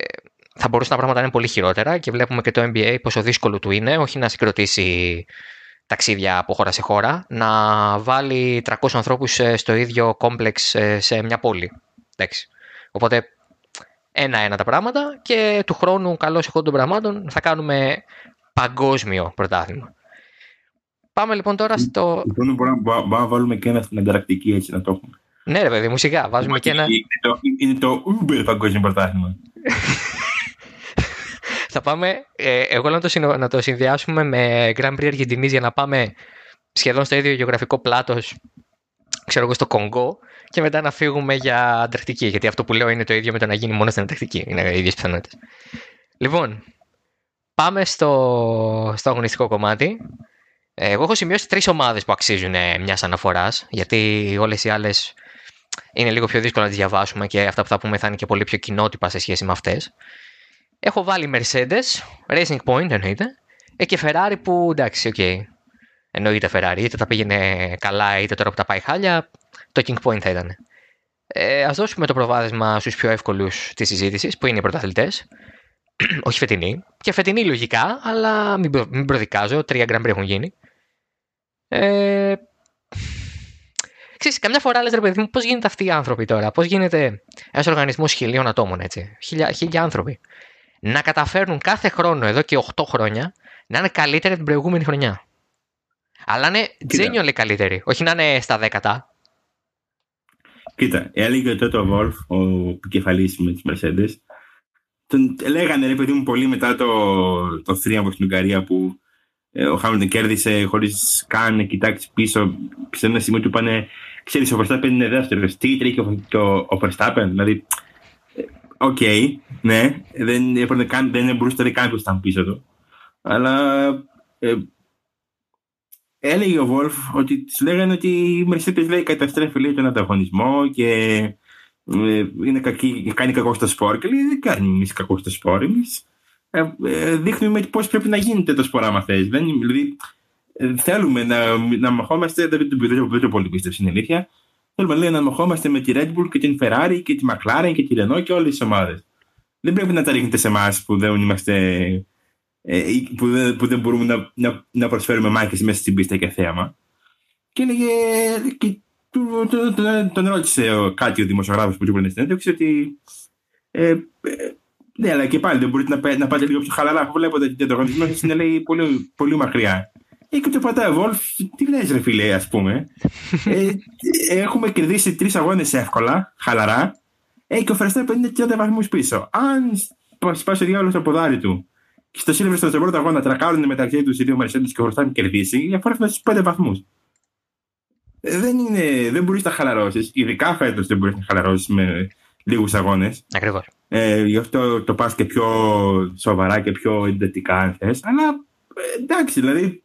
θα μπορούσαν τα πράγματα να είναι πολύ χειρότερα και βλέπουμε και το NBA πόσο δύσκολο του είναι, όχι να συγκροτήσει ταξίδια από χώρα σε χώρα, να βάλει 300 ανθρώπους ε, στο ίδιο κόμπλεξ ε, σε μια πόλη. Εντάξει. Οπότε ένα-ένα τα πράγματα και του χρόνου καλώς εχόντων των πραγμάτων θα κάνουμε παγκόσμιο πρωτάθλημα. Πάμε λοιπόν τώρα στο. Λοιπόν, μπορούμε να βάλουμε και ένα στην ανταρακτική έτσι να το έχουμε. Ναι, ρε παιδί μου, σιγά. Βάζουμε και ένα. Είναι το, είναι το Uber παγκόσμιο πρωτάθλημα. [laughs] θα πάμε. Ε, εγώ να το, να το συνδυάσουμε με Grand Prix Αργεντινή για να πάμε σχεδόν στο ίδιο γεωγραφικό πλάτος, ξέρω εγώ, στο Κονγκό και μετά να φύγουμε για Ανταρκτική. Γιατί αυτό που λέω είναι το ίδιο με το να γίνει μόνο στην Ανταρκτική. Είναι οι ίδιες πιθανότητες. Λοιπόν, πάμε στο, στο αγωνιστικό κομμάτι. Εγώ έχω σημειώσει τρεις ομάδες που αξίζουν μιας αναφοράς, γιατί όλες οι άλλες είναι λίγο πιο δύσκολο να τις διαβάσουμε και αυτά που θα πούμε θα είναι και πολύ πιο κοινότυπα σε σχέση με αυτές. Έχω βάλει Mercedes, Racing Point εννοείται, ε, και Ferrari που εντάξει, ok. Okay. Εννοείται Ferrari, είτε τα πήγαινε καλά είτε τώρα που τα πάει χάλια, το key point θα ήταν. Ε, ας δώσουμε το προβάδισμα στους πιο εύκολους της συζήτησης, που είναι οι πρωταθλητές. [clears throat] Όχι φετινή. Και φετινή λογικά, αλλά μην, μην προδικάζω. Τρία Grand Prix έχουν γίνει. Ε, ξέρεις, καμιά φορά λες ρε παιδί μου, πώς γίνεται αυτοί οι άνθρωποι τώρα. Πώς γίνεται ένας οργανισμός χιλίων ατόμων, έτσι. Χίλια, χίλια άνθρωποι. Να καταφέρνουν κάθε χρόνο, εδώ και 8 χρόνια, να είναι καλύτεροι την προηγούμενη χρονιά. Αλλά να είναι genuinely καλύτεροι. Όχι να είναι στα δέκατα. Κοίτα, έλεγε ο Τότο Βόλφ, ο επικεφαλής της Mercedes, τον λέγανε ρε παιδί μου πολύ μετά το, το θρίαμβο στην Ουγγαρία που ε, ο Χάμιλτον κέρδισε χωρίς καν να κοιτάξει πίσω. Σε ένα σημείο του είπανε, ξέρεις, ο Verstappen είναι δεύτερος. Τι τρέχει ο, ο, ο Verstappen, δηλαδή. Ε, ok, okay, ναι, δεν, δεν, δεν μπορούσε καν να ήταν πίσω του. Αλλά ε, έλεγε ο Βόλφ ότι της λέγανε ότι η Mercedes λέει καταστρέφει λέει, τον ανταγωνισμό και ε, είναι κακή, κάνει κακό στο σπορ. Και λέει δεν κάνει εμείς κακό στο σπορ. Εμείς ε, ε, δείχνουμε πώς πρέπει να γίνεται το σπορ, άμα θες. Δηλαδή, ε, θέλουμε να, να μαχόμαστε, δεν, δεν, δεν το πολύ πίστευε στην αλήθεια. Θέλουμε λέει, να μαχόμαστε με τη Red Bull και την Ferrari και τη McLaren και τη Renault και όλες τις ομάδες. Δεν πρέπει να τα ρίχνετε σε εμάς που δεν είμαστε ε, που, δεν, που δεν μπορούμε να, να, να προσφέρουμε μάχες μέσα στην πίστα και θέαμα. Και έλεγε, και, του, του, του, τον ρώτησε κάτι ο δημοσιογράφος που του στην συνέντευξη ότι ε, ε, ναι, αλλά και πάλι δεν μπορείτε να, να πάτε λίγο πιο χαλαρά. Αφού βλέπετε ότι το οργανισμό είναι λέει, πολύ, πολύ μακριά. Ε, και το πατάει ο Βόλφ, τι λες ρε φίλε, ας πούμε. ε, έχουμε κερδίσει τρεις αγώνες εύκολα, χαλαρά. Ε, και ο Φερστέπ είναι 30 βαθμούς πίσω. Αν σπάσει ο διάλογο στο ποδάρι του στο Silverstone στον πρώτο αγώνα τρακάρουν μεταξύ τους οι δύο Mercedes και ο Verstappen κερδίσει, η διαφορά φτάσει στου 5 βαθμούς. Ε, δεν, είναι, δεν μπορείς να χαλαρώσεις, ειδικά φέτος δεν μπορείς να χαλαρώσεις με λίγους αγώνες. Ακριβώς. Ε, γι' αυτό το πας και πιο σοβαρά και πιο εντατικά, αν θες. Αλλά ε, εντάξει, δηλαδή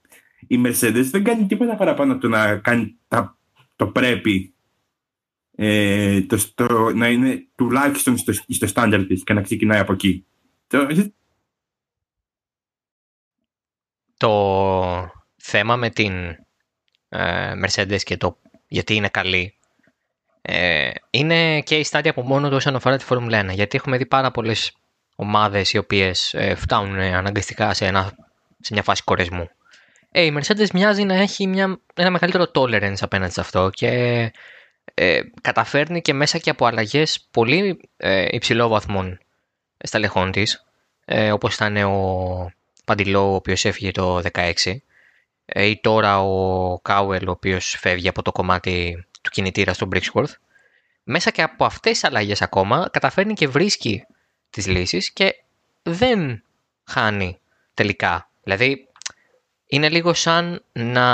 η Mercedes δεν κάνει τίποτα παραπάνω από το να κάνει τα, το πρέπει ε, το, το, να είναι τουλάχιστον στο, στο στάνταρ της και να ξεκινάει από εκεί. Το, το θέμα με την ε, Mercedes και το γιατί είναι καλή ε, είναι και η στάδια από μόνο του όσον αφορά τη Φόρμουλα 1 γιατί έχουμε δει πάρα πολλές ομάδες οι οποίες ε, φτάνουν αναγκαστικά σε, ένα, σε μια φάση κορεσμού. Ε, η Mercedes μοιάζει να έχει μια, ένα μεγαλύτερο tolerance απέναντι σε αυτό και ε, καταφέρνει και μέσα και από αλλαγές πολύ ε, υψηλών βαθμών στα λεχόν της ε, όπως ήταν ο Παντιλό, ο οποίος έφυγε το 16, ε, ή τώρα ο Κάουελ, ο οποίος φεύγει από το κομμάτι του κινητήρα στο Brixworth. Μέσα και από αυτές τις αλλαγές ακόμα καταφέρνει και βρίσκει τις λύσεις και δεν χάνει τελικά. Δηλαδή είναι λίγο σαν να.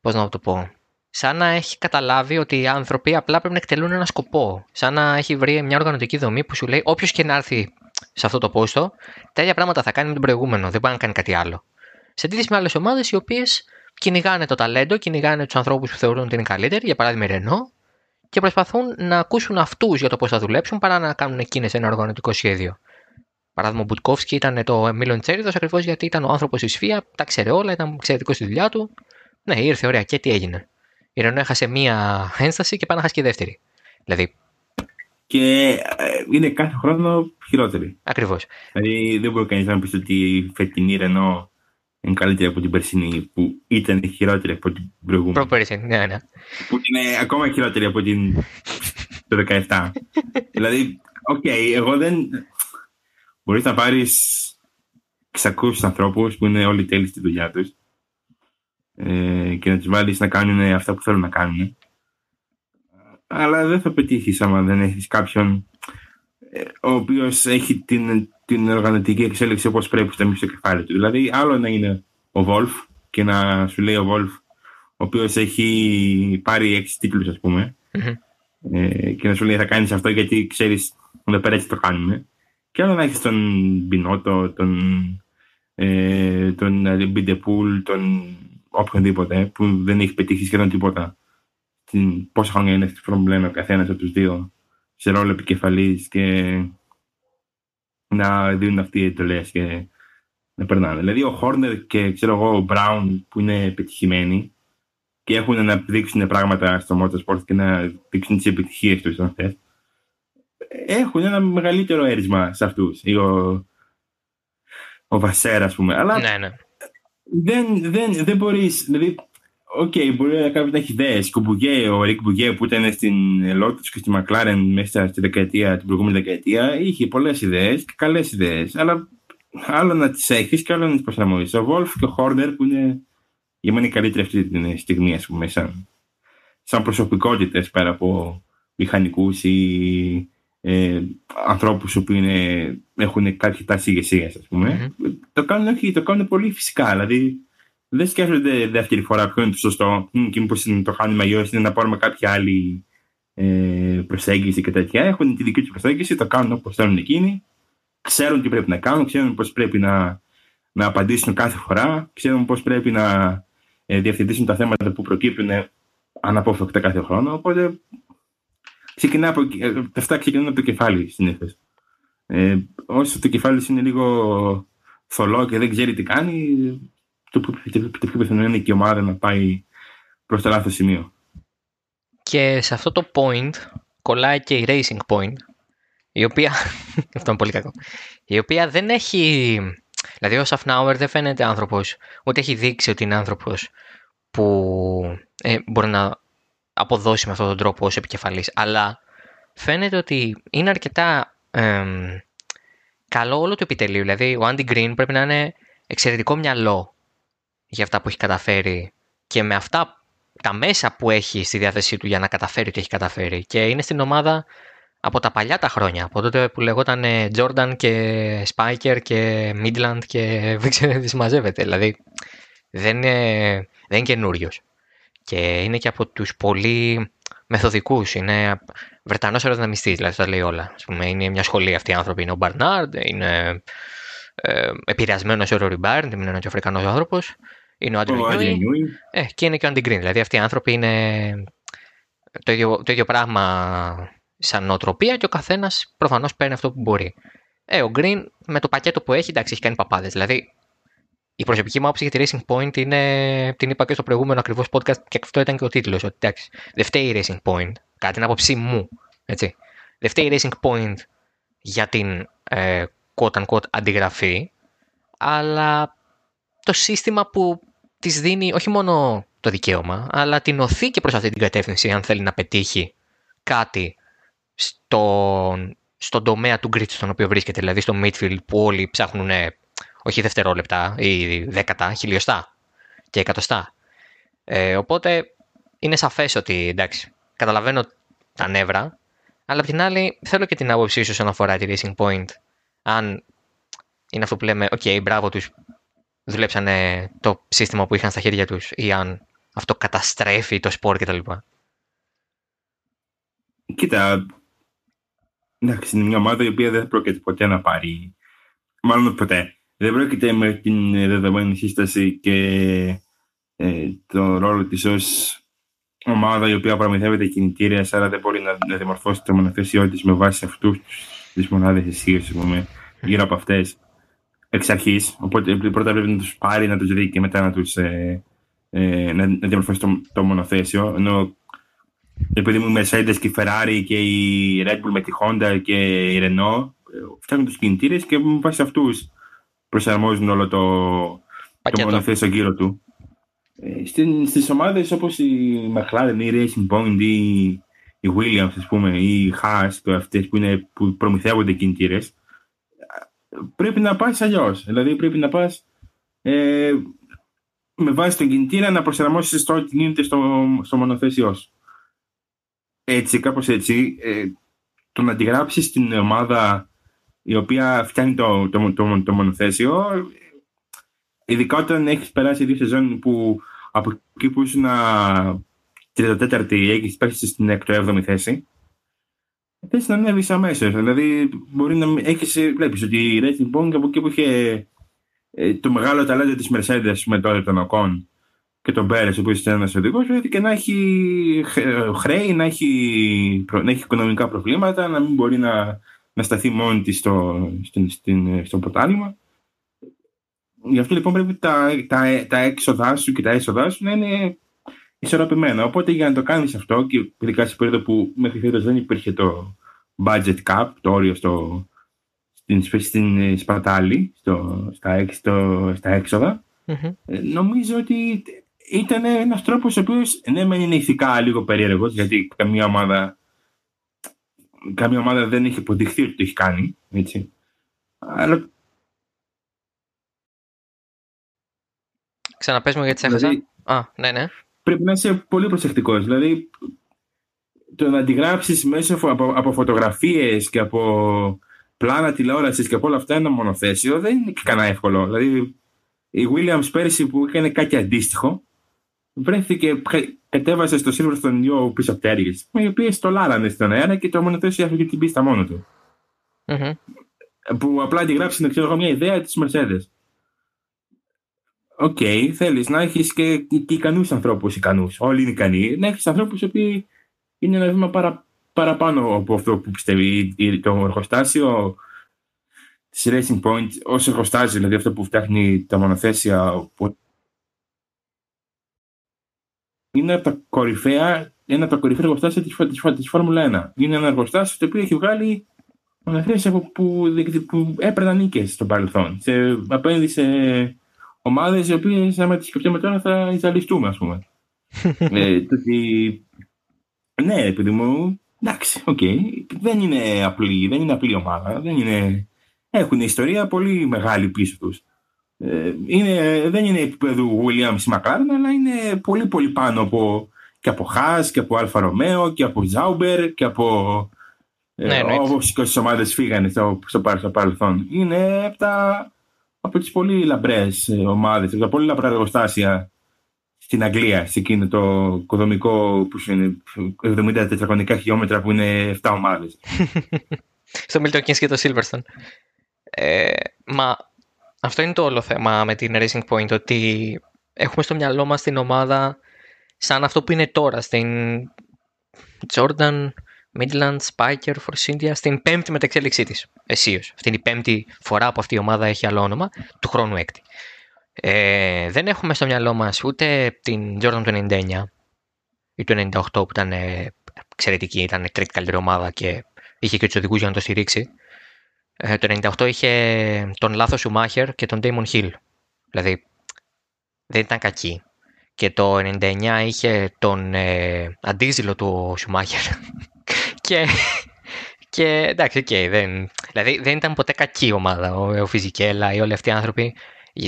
Πώς να το πω. Σαν να έχει καταλάβει ότι οι άνθρωποι απλά πρέπει να εκτελούν ένα σκοπό. Σαν να έχει βρει μια οργανωτική δομή που σου λέει: Όποιος και να έρθει σε αυτό το πόστο, τα ίδια πράγματα θα κάνει με τον προηγούμενο. Δεν μπορεί να κάνει κάτι άλλο. Σε αντίθεση με άλλες ομάδες οι οποίες κυνηγάνε το ταλέντο, κυνηγάνε τους ανθρώπους που θεωρούν ότι είναι καλύτεροι, για παράδειγμα η Ρενό, και προσπαθούν να ακούσουν αυτούς για το πώς θα δουλέψουν παρά να κάνουν εκείνες ένα οργανωτικό σχέδιο. Παράδειγμα, ο Μπουτκόφσκι ήταν το Μίλον Τσέριδος ακριβώς γιατί ήταν ο άνθρωπος της ΦΙΑ, τα ξέρε όλα, ήταν εξαιρετικό στη δουλειά του. Ναι, ήρθε, ωραία, και τι έγινε. Η Ρενό έχασε μία ένσταση και πάνε να χάσει και δεύτερη. Δηλαδή. Και ε, είναι κάθε χρόνο χειρότερη. Ακριβώς. Δηλαδή δεν μπορεί κανείς να πεις ότι η φετινή Ρενό είναι καλύτερη από την περσινή που ήταν χειρότερη από την προηγούμενη. Προπέρσι, ναι, ναι. Που είναι ακόμα χειρότερη από την [laughs] το 17. δηλαδή, ok, okay, εγώ δεν. Μπορείς να πάρεις 600 ανθρώπους που είναι όλοι τέλειοι στη δουλειά τους ε, και να τους βάλεις να κάνουν αυτά που θέλουν να κάνουν. Αλλά δεν θα πετύχεις άμα δεν έχεις κάποιον ε, ο οποίος έχει την, την οργανωτική εξέλιξη όπως πρέπει στο στο κεφάλι του. Δηλαδή, άλλο να είναι ο Βόλφ και να σου λέει ο Βόλφ, ο οποίος έχει πάρει έξι τίτλους, ας πούμε, ε, και να σου λέει θα κάνεις αυτό γιατί ξέρεις εδώ πέρα έτσι το κάνουμε. Και άλλο να έχεις τον Μπινότο, τον, ε, τον Αμπιτεμπούλ, τον οποιονδήποτε που δεν έχει πετύχει σχεδόν τίποτα. Την, πόσα χρόνια είναι στη Φόρμουλα ο καθένας από τους δύο σε ρόλο επικεφαλής και να δίνουν αυτοί οι εντολές και να περνάνε. Δηλαδή ο Χόρνερ και ξέρω εγώ ο Μπράουν που είναι πετυχημένοι και έχουν να δείξουν πράγματα στο motorsport και να δείξουν τις επιτυχίες τους αυτές. Έχουν ένα μεγαλύτερο έρεισμα σε αυτούς. Ο, ο Βασέρα, ας πούμε. Αλλά ναι, ναι. δεν, δεν, δεν μπορείς. Δηλαδή, Ok, okay, μπορεί να κάποιος να έχει ιδέες. Ο ο Ερίκ Μπουλιέ που ήταν στην Lotus και στη Μακλάρεν μέσα στη δεκαετία, την προηγούμενη δεκαετία, είχε πολλές ιδέες και καλές ιδέες. Αλλά άλλο να τις έχεις και άλλο να τις προσαρμόζεις. Ο Βόλφ και ο Χόρνερ που είναι για μένα οι καλύτεροι αυτή τη στιγμή, ας πούμε, σαν, σαν προσωπικότητες πέρα από μηχανικούς ή ε, ανθρώπους που είναι, έχουν κάποια τάση ηγεσία, ας πούμε. Mm-hmm. Το, κάνουν, το κάνουν πολύ φυσικά. Δηλαδή, δεν σκέφτονται δεύτερη φορά ποιο είναι το σωστό και μήπως το κάνουμε αλλιώ είναι να πάρουμε κάποια άλλη ε, προσέγγιση και τέτοια. Έχουν τη δική τους προσέγγιση, το κάνουν όπως θέλουν εκείνοι. Ξέρουν τι πρέπει να κάνουν, ξέρουν πώς πρέπει να, να απαντήσουν κάθε φορά, ξέρουν πώς πρέπει να ε, διευθυντήσουν τα θέματα που προκύπτουν αναπόφευκτα κάθε χρόνο. Οπότε ξεκινά από, ε, αυτά ξεκινούν από το κεφάλι συνήθως. Ε, όσο το κεφάλι είναι λίγο θολό και δεν ξέρει τι κάνει, το, πιο πιθανό είναι και η ομάδα να πάει προς το λάθος σημείο. Και σε αυτό το point κολλάει και η Racing Point, η οποία, [laughs] αυτό είναι πολύ κακό, η οποία δεν έχει, δηλαδή ο Σαφνάουερ δεν φαίνεται άνθρωπος, ούτε έχει δείξει ότι είναι άνθρωπος που ε, μπορεί να αποδώσει με αυτόν τον τρόπο ως επικεφαλής, αλλά φαίνεται ότι είναι αρκετά καλό όλο το επιτελείο, δηλαδή ο Άντι Γκριν πρέπει να είναι εξαιρετικό μυαλό για αυτά που έχει καταφέρει και με αυτά τα μέσα που έχει στη διάθεσή του για να καταφέρει ό,τι έχει καταφέρει. Και είναι στην ομάδα από τα παλιά τα χρόνια, από τότε που λεγόταν Jordan και Spiker και Midland και [laughs] δεν ξέρω τι συμμαζεύεται. Δηλαδή δεν είναι, δεν είναι καινούριος. Και είναι και από τους πολύ μεθοδικούς. Είναι Βρετανός αεροδυναμιστής, δηλαδή τα λέει όλα. Ας πούμε, είναι μια σχολή αυτοί οι άνθρωποι. Είναι ο Μπαρνάρντ, είναι ε, επηρεασμένος ο Ρόρι Μπάρντ, είναι ένας Αφρικανός άνθρωπος. Είναι ο Άντρου ε, και είναι και ο Αντι Γκριν. Δηλαδή αυτοί οι άνθρωποι είναι το ίδιο, το ίδιο πράγμα σαν νοοτροπία και ο καθένας προφανώς παίρνει αυτό που μπορεί. Ε, ο Γκριν με το πακέτο που έχει, εντάξει, έχει κάνει παπάδες. Δηλαδή η προσωπική μου άποψη για τη Racing Point είναι, την είπα και στο προηγούμενο ακριβώς podcast και αυτό ήταν και ο τίτλος. Ότι εντάξει, δεν φταίει η Racing Point, κατά την άποψή μου. Έτσι. Δεν φταίει η Racing Point για την ε, quote unquote αντιγραφή, αλλά το σύστημα που της δίνει όχι μόνο το δικαίωμα, αλλά την οθεί και προς αυτή την κατεύθυνση αν θέλει να πετύχει κάτι στον, στον τομέα του grid στον οποίο βρίσκεται, δηλαδή στο midfield που όλοι ψάχνουν όχι δευτερόλεπτα ή δέκατα, χιλιοστά και εκατοστά. Ε, οπότε είναι σαφές ότι εντάξει, καταλαβαίνω τα νεύρα, αλλά απ' την άλλη θέλω και την άποψή σου όσον αφορά τη Racing Point. Αν είναι αυτό που λέμε, OK, okay, μπράβο τους δουλέψανε το σύστημα που είχαν στα χέρια τους ή αν αυτό καταστρέφει το σπορ κτλ. Κοίτα, εντάξει, είναι μια ομάδα η οποία δεν πρόκειται ποτέ να πάρει, μάλλον ποτέ, δεν πρόκειται με την δεδομένη σύσταση και ε, τον ρόλο της ως ομάδα η οποία προμηθεύεται κινητήρια, άρα δεν μπορεί να, να διαμορφώσει το μονοθέσιό της με βάση αυτούς τις μονάδες ισχύω, γύρω από αυτές εξ αρχής. Οπότε πρώτα πρέπει να τους πάρει, να τους δει και μετά να τους ε, ε, να, να διαμορφώσει το, το μονοθέσιο. Ενώ επειδή μου η Mercedes και η Ferrari και η Red Bull με τη Honda και η Renault ε, φτιάχνουν τους κινητήρες και με βάση αυτούς προσαρμόζουν όλο το, το μονοθέσιο γύρω του. Ε, Στις ομάδες όπως η McLaren ή η Racing Point ή η Williams ας πούμε, ή η Haas αυτές που, είναι, που προμηθεύονται κινητήρες, πρέπει να πας αλλιώς. Δηλαδή πρέπει να πας ε, με βάση τον κινητήρα να προσαρμόσεις το ότι γίνεται στο, στο μονοθέσιό σου. Έτσι, κάπως έτσι, ε, το να αντιγράψει την ομάδα η οποία φτιάχνει το, το, το, το μονοθέσιο Ειδικά όταν έχεις περάσει δύο σεζόν που από εκεί που ήσουν 34η έχει πέσει στην 6η θέση. Θε να ανέβεις αμέσως. Δηλαδή, μπορεί να έχεις. Βλέπεις ότι η Racing Point από εκεί που είχε ε, το μεγάλο ταλέντο της Mercedes με τώρα τον Οκόν και τον Πέρε, ο οποίος ήταν ένας οδηγός, και να έχει χρέη, να έχει, να έχει οικονομικά προβλήματα, να μην μπορεί να, να σταθεί μόνη της στο, στο ποτάμι. Γι' αυτό λοιπόν πρέπει τα, τα, τα έξοδά σου και τα έσοδά σου να είναι ισορροπημένα. Οπότε για να το κάνεις αυτό, και ειδικά σε περίοδο που μέχρι φέτος δεν υπήρχε το budget cap, το όριο στο, στην, στην σπατάλη, στο, στα, στο, στα εξοδα ε, νομίζω ότι ήταν ένας τρόπος ο οποίος ναι, μεν είναι ηθικά λίγο περίεργος, γιατί καμία ομάδα, καμία ομάδα δεν έχει υποδειχθεί ότι το έχει κάνει. Έτσι. Αλλά Ξαναπες μου γιατί σε έχασα. Δηλαδή, Α, ναι, ναι. Πρέπει να είσαι πολύ προσεκτικός. Δηλαδή, το να αντιγράψεις μέσα από, από φωτογραφίες και από πλάνα τηλεόρασης και από όλα αυτά ένα μονοθέσιο δεν είναι και κανένα εύκολο. Δηλαδή, η Williams πέρυσι που έκανε κάτι αντίστοιχο, βρέθηκε, κατέβασε στο Silverstone δύο πίσω πτέρυγε, οι οποίε το λάρανε στον αέρα και το μονοθέσιο έφυγε την πίστα μόνο του. Mm-hmm. Που απλά αντιγράψει, ξέρω εγώ, μια ιδέα της Mercedes. OK, okay, θέλεις να έχεις και, και ικανούς ανθρώπους ικανούς. Όλοι είναι ικανοί. Να έχεις ανθρώπους οι οποίοι είναι ένα βήμα παρα, παραπάνω από αυτό που πιστεύει το εργοστάσιο της Racing Point, ω εργοστάσιο, δηλαδή αυτό που φτιάχνει τα μονοθέσια. Που... Είναι από τα κορυφαία, ένα από τα κορυφαία εργοστάσια της Φόρμουλα 1. Είναι ένα εργοστάσιο το οποίο έχει βγάλει μονοθέσια που, που, που έπαιρναν νίκες στο παρελθόν. Σε, απέναντι σε ομάδες οι οποίες, άμα τις σκεφτούμε τώρα, θα ζαλιστούμε, ας πούμε. [laughs] ε, ναι, παιδί μου. Εντάξει, OK. Okay. Δεν, είναι απλή, δεν είναι απλή ομάδα. Δεν είναι... Έχουν ιστορία πολύ μεγάλη πίσω τους. Ε, δεν είναι επίπεδο Williams ή McLaren, αλλά είναι πολύ πολύ πάνω από, και από Haas και από Alfa Romeo και από Sauber και από ε, ναι, ε, όπως και όσες ομάδες φύγανε στο, στο, στο παρελθόν. Είναι από τα από τις πολύ λαμπρές ε, ομάδες, από τα πολύ λαμπρά εργοστάσια στην Αγγλία, σε εκείνο το οικοδομικό που είναι 70 τετραγωνικά χιλιόμετρα που είναι 7 ομάδες. [laughs] Στο Milton Keynes και το Silverstone. Ε, μα αυτό είναι το όλο θέμα με την Racing Point, ότι έχουμε στο μυαλό μας την ομάδα σαν αυτό που είναι τώρα, στην Jordan, Midland, Spiker, Force India στην πέμπτη μεταξέλιξή της. Εσίως. Αυτή είναι η πέμπτη φορά που αυτή η ομάδα έχει άλλο όνομα, του χρόνου έκτη. Ε, δεν έχουμε στο μυαλό μας ούτε την Jordan του 99 ή του 98 που ήταν ε, εξαιρετική, ήταν η τρίτη καλύτερη ομάδα και είχε και τους οδηγούς για να το στηρίξει. Ε, το 98 είχε τον λάθος Σουμάχερ και τον Damon Hill. Δηλαδή δεν ήταν κακή. Και το 99 είχε τον ε, αντίζηλο του Σουμάχερ [laughs] και, και εντάξει, okay, δεν, δηλαδή δεν ήταν ποτέ κακή ομάδα ο, ο Φιζικέλα ή όλοι αυτοί οι άνθρωποι.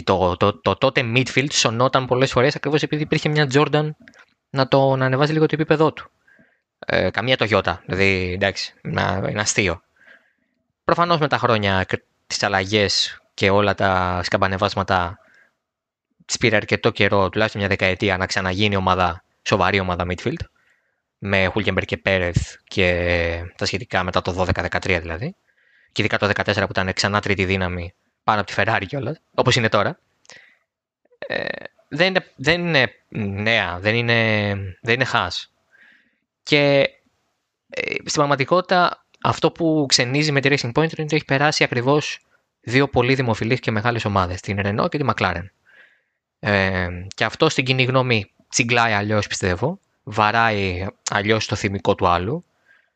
Το, το, το, το τότε midfield σωνόταν πολλές φορές ακριβώς επειδή υπήρχε μια Jordan να, το, να ανεβάζει λίγο το επίπεδό του. Ε, καμία το γιώτα, δηλαδή εντάξει, να, είναι αστείο. Προφανώς με τα χρόνια, τις αλλαγές και όλα τα σκαμπανεβάσματα τη πήρε αρκετό καιρό, τουλάχιστον μια δεκαετία, να ξαναγίνει ομάδα, σοβαρή ομάδα midfield. Με Χούλκεμπερ και Πέρεθ και τα σχετικά μετά το 12-13 δηλαδή. Και ειδικά το 14 που ήταν ξανά τρίτη δύναμη πάνω από τη Ferrari κιόλας, όπως είναι τώρα. Ε, δεν, είναι, δεν είναι νέα, δεν είναι, δεν είναι χάς. Και ε, στην πραγματικότητα αυτό που ξενίζει με τη Racing Point είναι ότι έχει περάσει ακριβώς δύο πολύ δημοφιλείς και μεγάλες ομάδες, την Renault και τη McLaren. Ε, και αυτό στην κοινή γνώμη τσιγκλάει αλλιώς πιστεύω, βαράει αλλιώς το θυμικό του άλλου.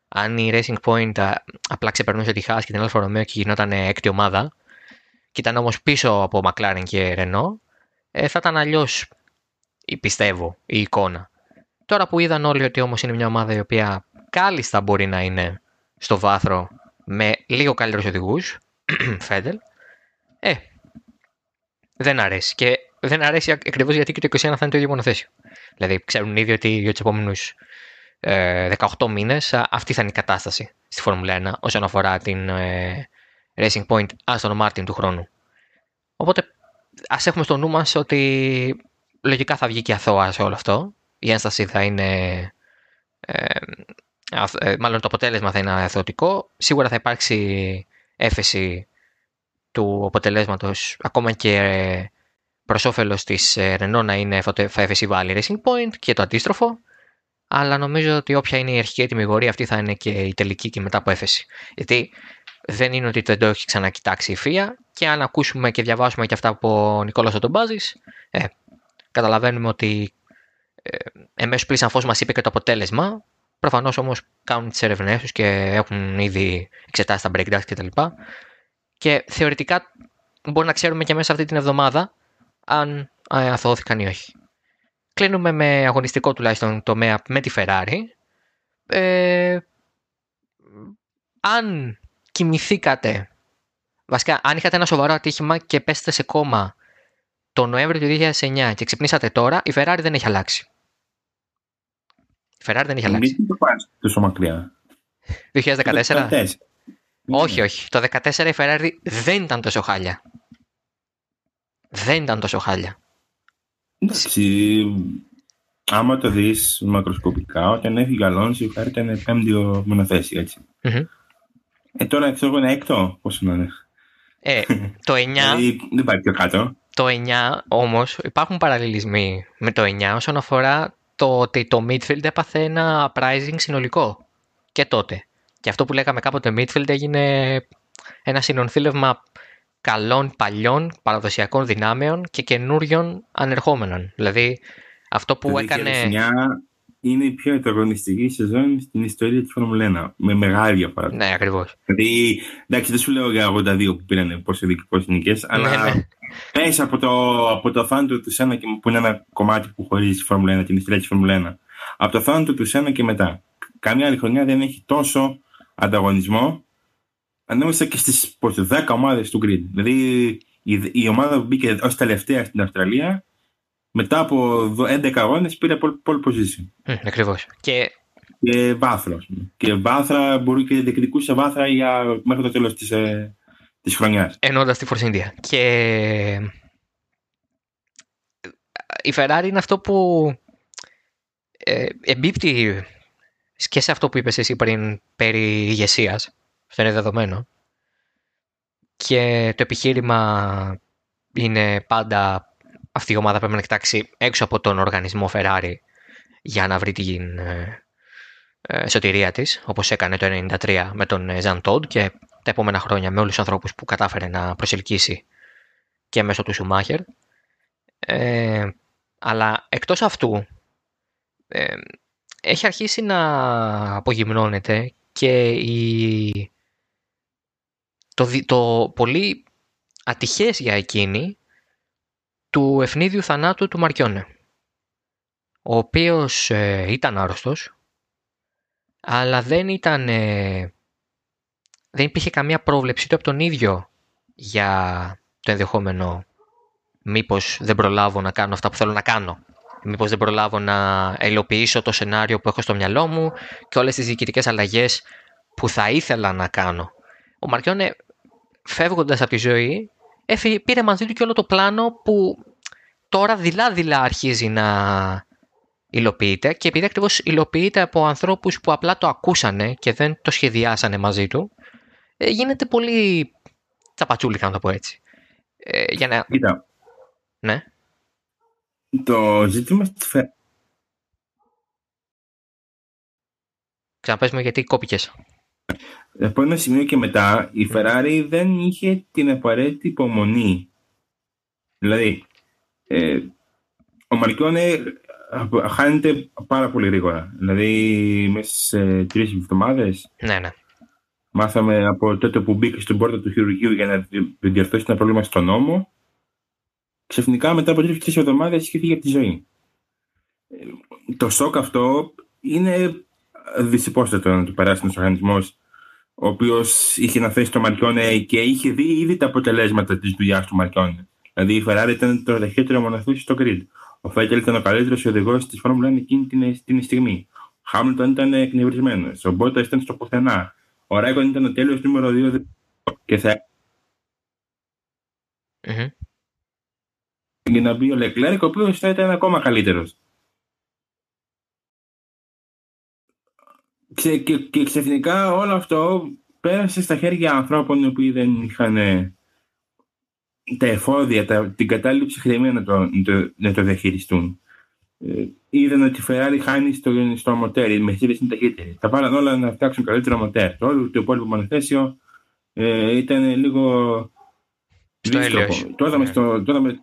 Αν η Racing Point απλά ξεπερνούσε τη Haas και την Alfa Romeo και γινόταν έκτη ομάδα, και ήταν όμως πίσω από McLaren και Renault, ε, θα ήταν αλλιώς, πιστεύω, η εικόνα. Τώρα που είδαν όλοι ότι όμως είναι μια ομάδα η οποία κάλλιστα μπορεί να είναι στο βάθρο με λίγο καλύτερους οδηγούς, [clears throat] Φέντελ, ε, δεν αρέσει. Και δεν αρέσει ακριβώς γιατί και το 2021 θα είναι το ίδιο μονοθέσιο. Δηλαδή, ξέρουν ήδη ότι για τους επόμενους ε, 18 μήνες αυτή θα είναι η κατάσταση στη Φόρμουλα 1 όσον αφορά την ε, Racing Point Aston Martin του χρόνου. Οπότε Α έχουμε στο νου μας ότι λογικά θα βγει και αθώα σε όλο αυτό. Η ένσταση θα είναι. Ε, ε, μάλλον το αποτέλεσμα θα είναι αθεωτικό. Σίγουρα θα υπάρξει έφεση του αποτελέσματος ακόμα και προς όφελος της Renault να είναι θα έφεση βάλει Racing Point και το αντίστροφο. Αλλά νομίζω ότι όποια είναι η αρχική ετοιμιγορία αυτή θα είναι και η τελική και μετά από έφεση. Γιατί δεν είναι ότι δεν το έχει ξανακοιτάξει η FIA και αν ακούσουμε και διαβάσουμε και αυτά από ο Νικόλας Οτομπάζης, ε, καταλαβαίνουμε ότι ε, εμέσως πλήσαν φως μας είπε και το αποτέλεσμα, προφανώς όμως κάνουν τις έρευνές τους και έχουν ήδη εξετάσει τα breakdowns κτλ. Και, και θεωρητικά μπορεί να ξέρουμε και μέσα αυτή την εβδομάδα αν ε, αθωώθηκαν ή όχι. Κλείνουμε με αγωνιστικό τουλάχιστον τομέα με τη Ferrari. Ε, αν κοιμηθήκατε, βασικά αν είχατε ένα σοβαρό ατύχημα και πέστε σε κόμμα το Νοέμβριο του 2009 και ξυπνήσατε τώρα, η Ferrari δεν έχει αλλάξει. Η Ferrari δεν έχει αλλάξει. Μην το πας τόσο μακριά. 2014. Όχι, όχι. Το 2014 η Ferrari δεν ήταν τόσο χάλια. Δεν ήταν τόσο χάλια. Εντάξει, άμα το δεις μακροσκοπικά, όταν έφυγε ο Αλόνσο, η Ferrari ήταν πέμπτη μονοθέση, έτσι. Mm-hmm. Ε, τώρα ξέρω εγώ είναι έκτο. Πόσο να είναι. Ε, [laughs] το 9. Δηλαδή, δεν πάει πιο κάτω. Το 9 όμως υπάρχουν παραλληλισμοί με το 9 όσον αφορά το ότι το midfield έπαθε ένα pricing συνολικό. Και τότε. Και αυτό που λέγαμε κάποτε midfield έγινε ένα συνονθήλευμα καλών παλιών παραδοσιακών δυνάμεων και καινούριων ανερχόμενων. Δηλαδή αυτό που έκανε είναι η πιο ανταγωνιστική σεζόν στην ιστορία της Φόρμουλα 1. Με μεγάλη διαφορά. Ναι, ακριβώς. Δηλαδή, εντάξει, δεν σου λέω για 82 που πήραν πόσο νικέ, αλλά ναι, ναι. μέσα από το, από το θάνατο του Σένα, που είναι ένα κομμάτι που χωρίζει τη Φόρμουλα 1, την ιστορία της Φόρμουλα 1, από το θάνατο του Σένα και μετά. Καμία άλλη χρονιά δεν έχει τόσο ανταγωνισμό ανάμεσα και στις 10 ομάδες του grid. Δηλαδή, η, η ομάδα που μπήκε ως τελευταία στην Αυστραλία μετά από 11 αγώνες πήρε pole position. Mm, Ακριβώς. Και, και βάθρο. Και βάθρα μπορεί και διεκδικούσε βάθρα για, μέχρι το τέλος της ε, της χρονιάς. Ενώντα τη Force India. Και η Ferrari είναι αυτό που ε, εμπίπτει και σε αυτό που είπες εσύ πριν περί ηγεσίας. Αυτό είναι δεδομένο. Και το επιχείρημα είναι πάντα αυτή η ομάδα πρέπει να κοιτάξει έξω από τον οργανισμό Ferrari για να βρει την ε, ε, σωτηρία της, όπως έκανε το 1993 με τον Ζαν ε, και τα επόμενα χρόνια με όλους τους ανθρώπους που κατάφερε να προσελκύσει και μέσω του Σουμάχερ. Ε, αλλά εκτός αυτού έχει αρχίσει να απογυμνώνεται και η, το, το πολύ ατυχές για εκείνη του ευνίδιου θανάτου του Μαρκιόνε, ο οποίος ε, ήταν άρρωστος, αλλά δεν ήταν, ε, δεν υπήρχε καμία πρόβλεψη του από τον ίδιο για το ενδεχόμενο μήπως δεν προλάβω να κάνω αυτά που θέλω να κάνω. Μήπως δεν προλάβω να ελοποιήσω το σενάριο που έχω στο μυαλό μου και όλες τις διοικητικές αλλαγές που θα ήθελα να κάνω. Ο Μαρκιόνε φεύγοντας από τη ζωή έφυγε, πήρε μαζί του και όλο το πλάνο που τώρα δειλά-δειλά αρχίζει να υλοποιείται και επειδή ακριβώς υλοποιείται από ανθρώπους που απλά το ακούσανε και δεν το σχεδιάσανε μαζί του, ε, γίνεται πολύ τσαπατσούλικα να το πω έτσι. Ε, για να... Κοίτα. Ναι. Το ζήτημα στη Ferrari. Ξαναπες μου γιατί κόπηκες. Από ένα σημείο και μετά η Ferrari δεν είχε την απαραίτητη υπομονή. Δηλαδή, ε, ο Μαρκιόνε χάνεται πάρα πολύ γρήγορα. Δηλαδή, μέσα σε τρεις εβδομάδες. Ναι, ναι. Μάθαμε από τότε που μπήκε στην πόρτα του χειρουργείου για να διορθώσει ένα πρόβλημα στον νόμο. Ξαφνικά μετά από τρεις εβδομάδες είχε φύγει από τη ζωή. Ε, το σοκ αυτό είναι δυσυπόστατο να του περάσει ένα οργανισμό ο οποίος είχε να θέσει το Μαρκιόνε και είχε δει ήδη τα αποτελέσματα της δουλειάς του Μαρκιόνε. Δηλαδή η Ferrari ήταν το ταχύτερο μονοθέσιο στο grid. Ο Φέτελ ήταν ο καλύτερος οδηγός της Φόρμουλα 1 εκείνη την, την στιγμή. Ο Χάμιλτον ήταν εκνευρισμένος. Ο Μπότα ήταν στο πουθενά. Ο Ράικον ήταν ο τέλειος νούμερο 2 και θα. Mm-hmm. Για να μπει ο Λεκλέρκ, ο οποίος θα ήταν ακόμα καλύτερος. Και, και, και ξαφνικά όλο αυτό πέρασε στα χέρια ανθρώπων οι οποίοι δεν είχαν τα εφόδια, τα, την κατάλληλη ψυχραιμία να το, να το, να το διαχειριστούν. Ε, είδαν ότι η Ferrari χάνει στο, στο μοτέρ, η Mercedes είναι ταχύτερη. Τα βάλαν όλα να φτιάξουν καλύτερο μοτέρ. Το όλο το υπόλοιπο μονοθέσιο ε, ήταν λίγο δύσκολο. Το είδαμε, στο, το, είδαμε,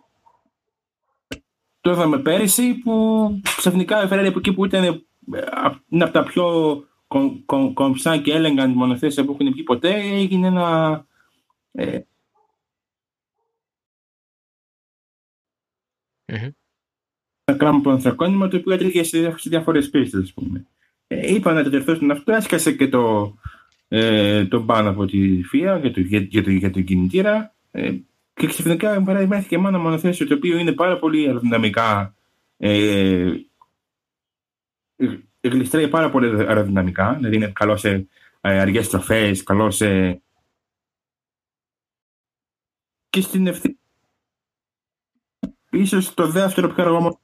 το είδαμε πέρυσι που ξαφνικά η Ferrari από εκεί που ήταν ε, είναι από τα πιο κομψά και έλεγαν μονοθέσια που έχουν βγει ποτέ έγινε ένα ε, Mm-hmm. Ένα κράμα ανθρακόνημα το οποίο έτρεχε σε διάφορες πίστες, ας πούμε. Ε, είπαν να το τερθώσουν αυτό, έσκασε και το, ε, το πάνω από τη ΦΙΑ για το, για, για, το, για το κινητήρα. Ε, και ξαφνικά βρέθηκε ένα μονοθέσιο το οποίο είναι πάρα πολύ αεροδυναμικά. Ε, γλιστράει πάρα πολύ αεροδυναμικά, δηλαδή είναι καλό σε ε, αργές τροφές, καλό σε... Και στην ευθύνη ίσως το δεύτερο πιο αργό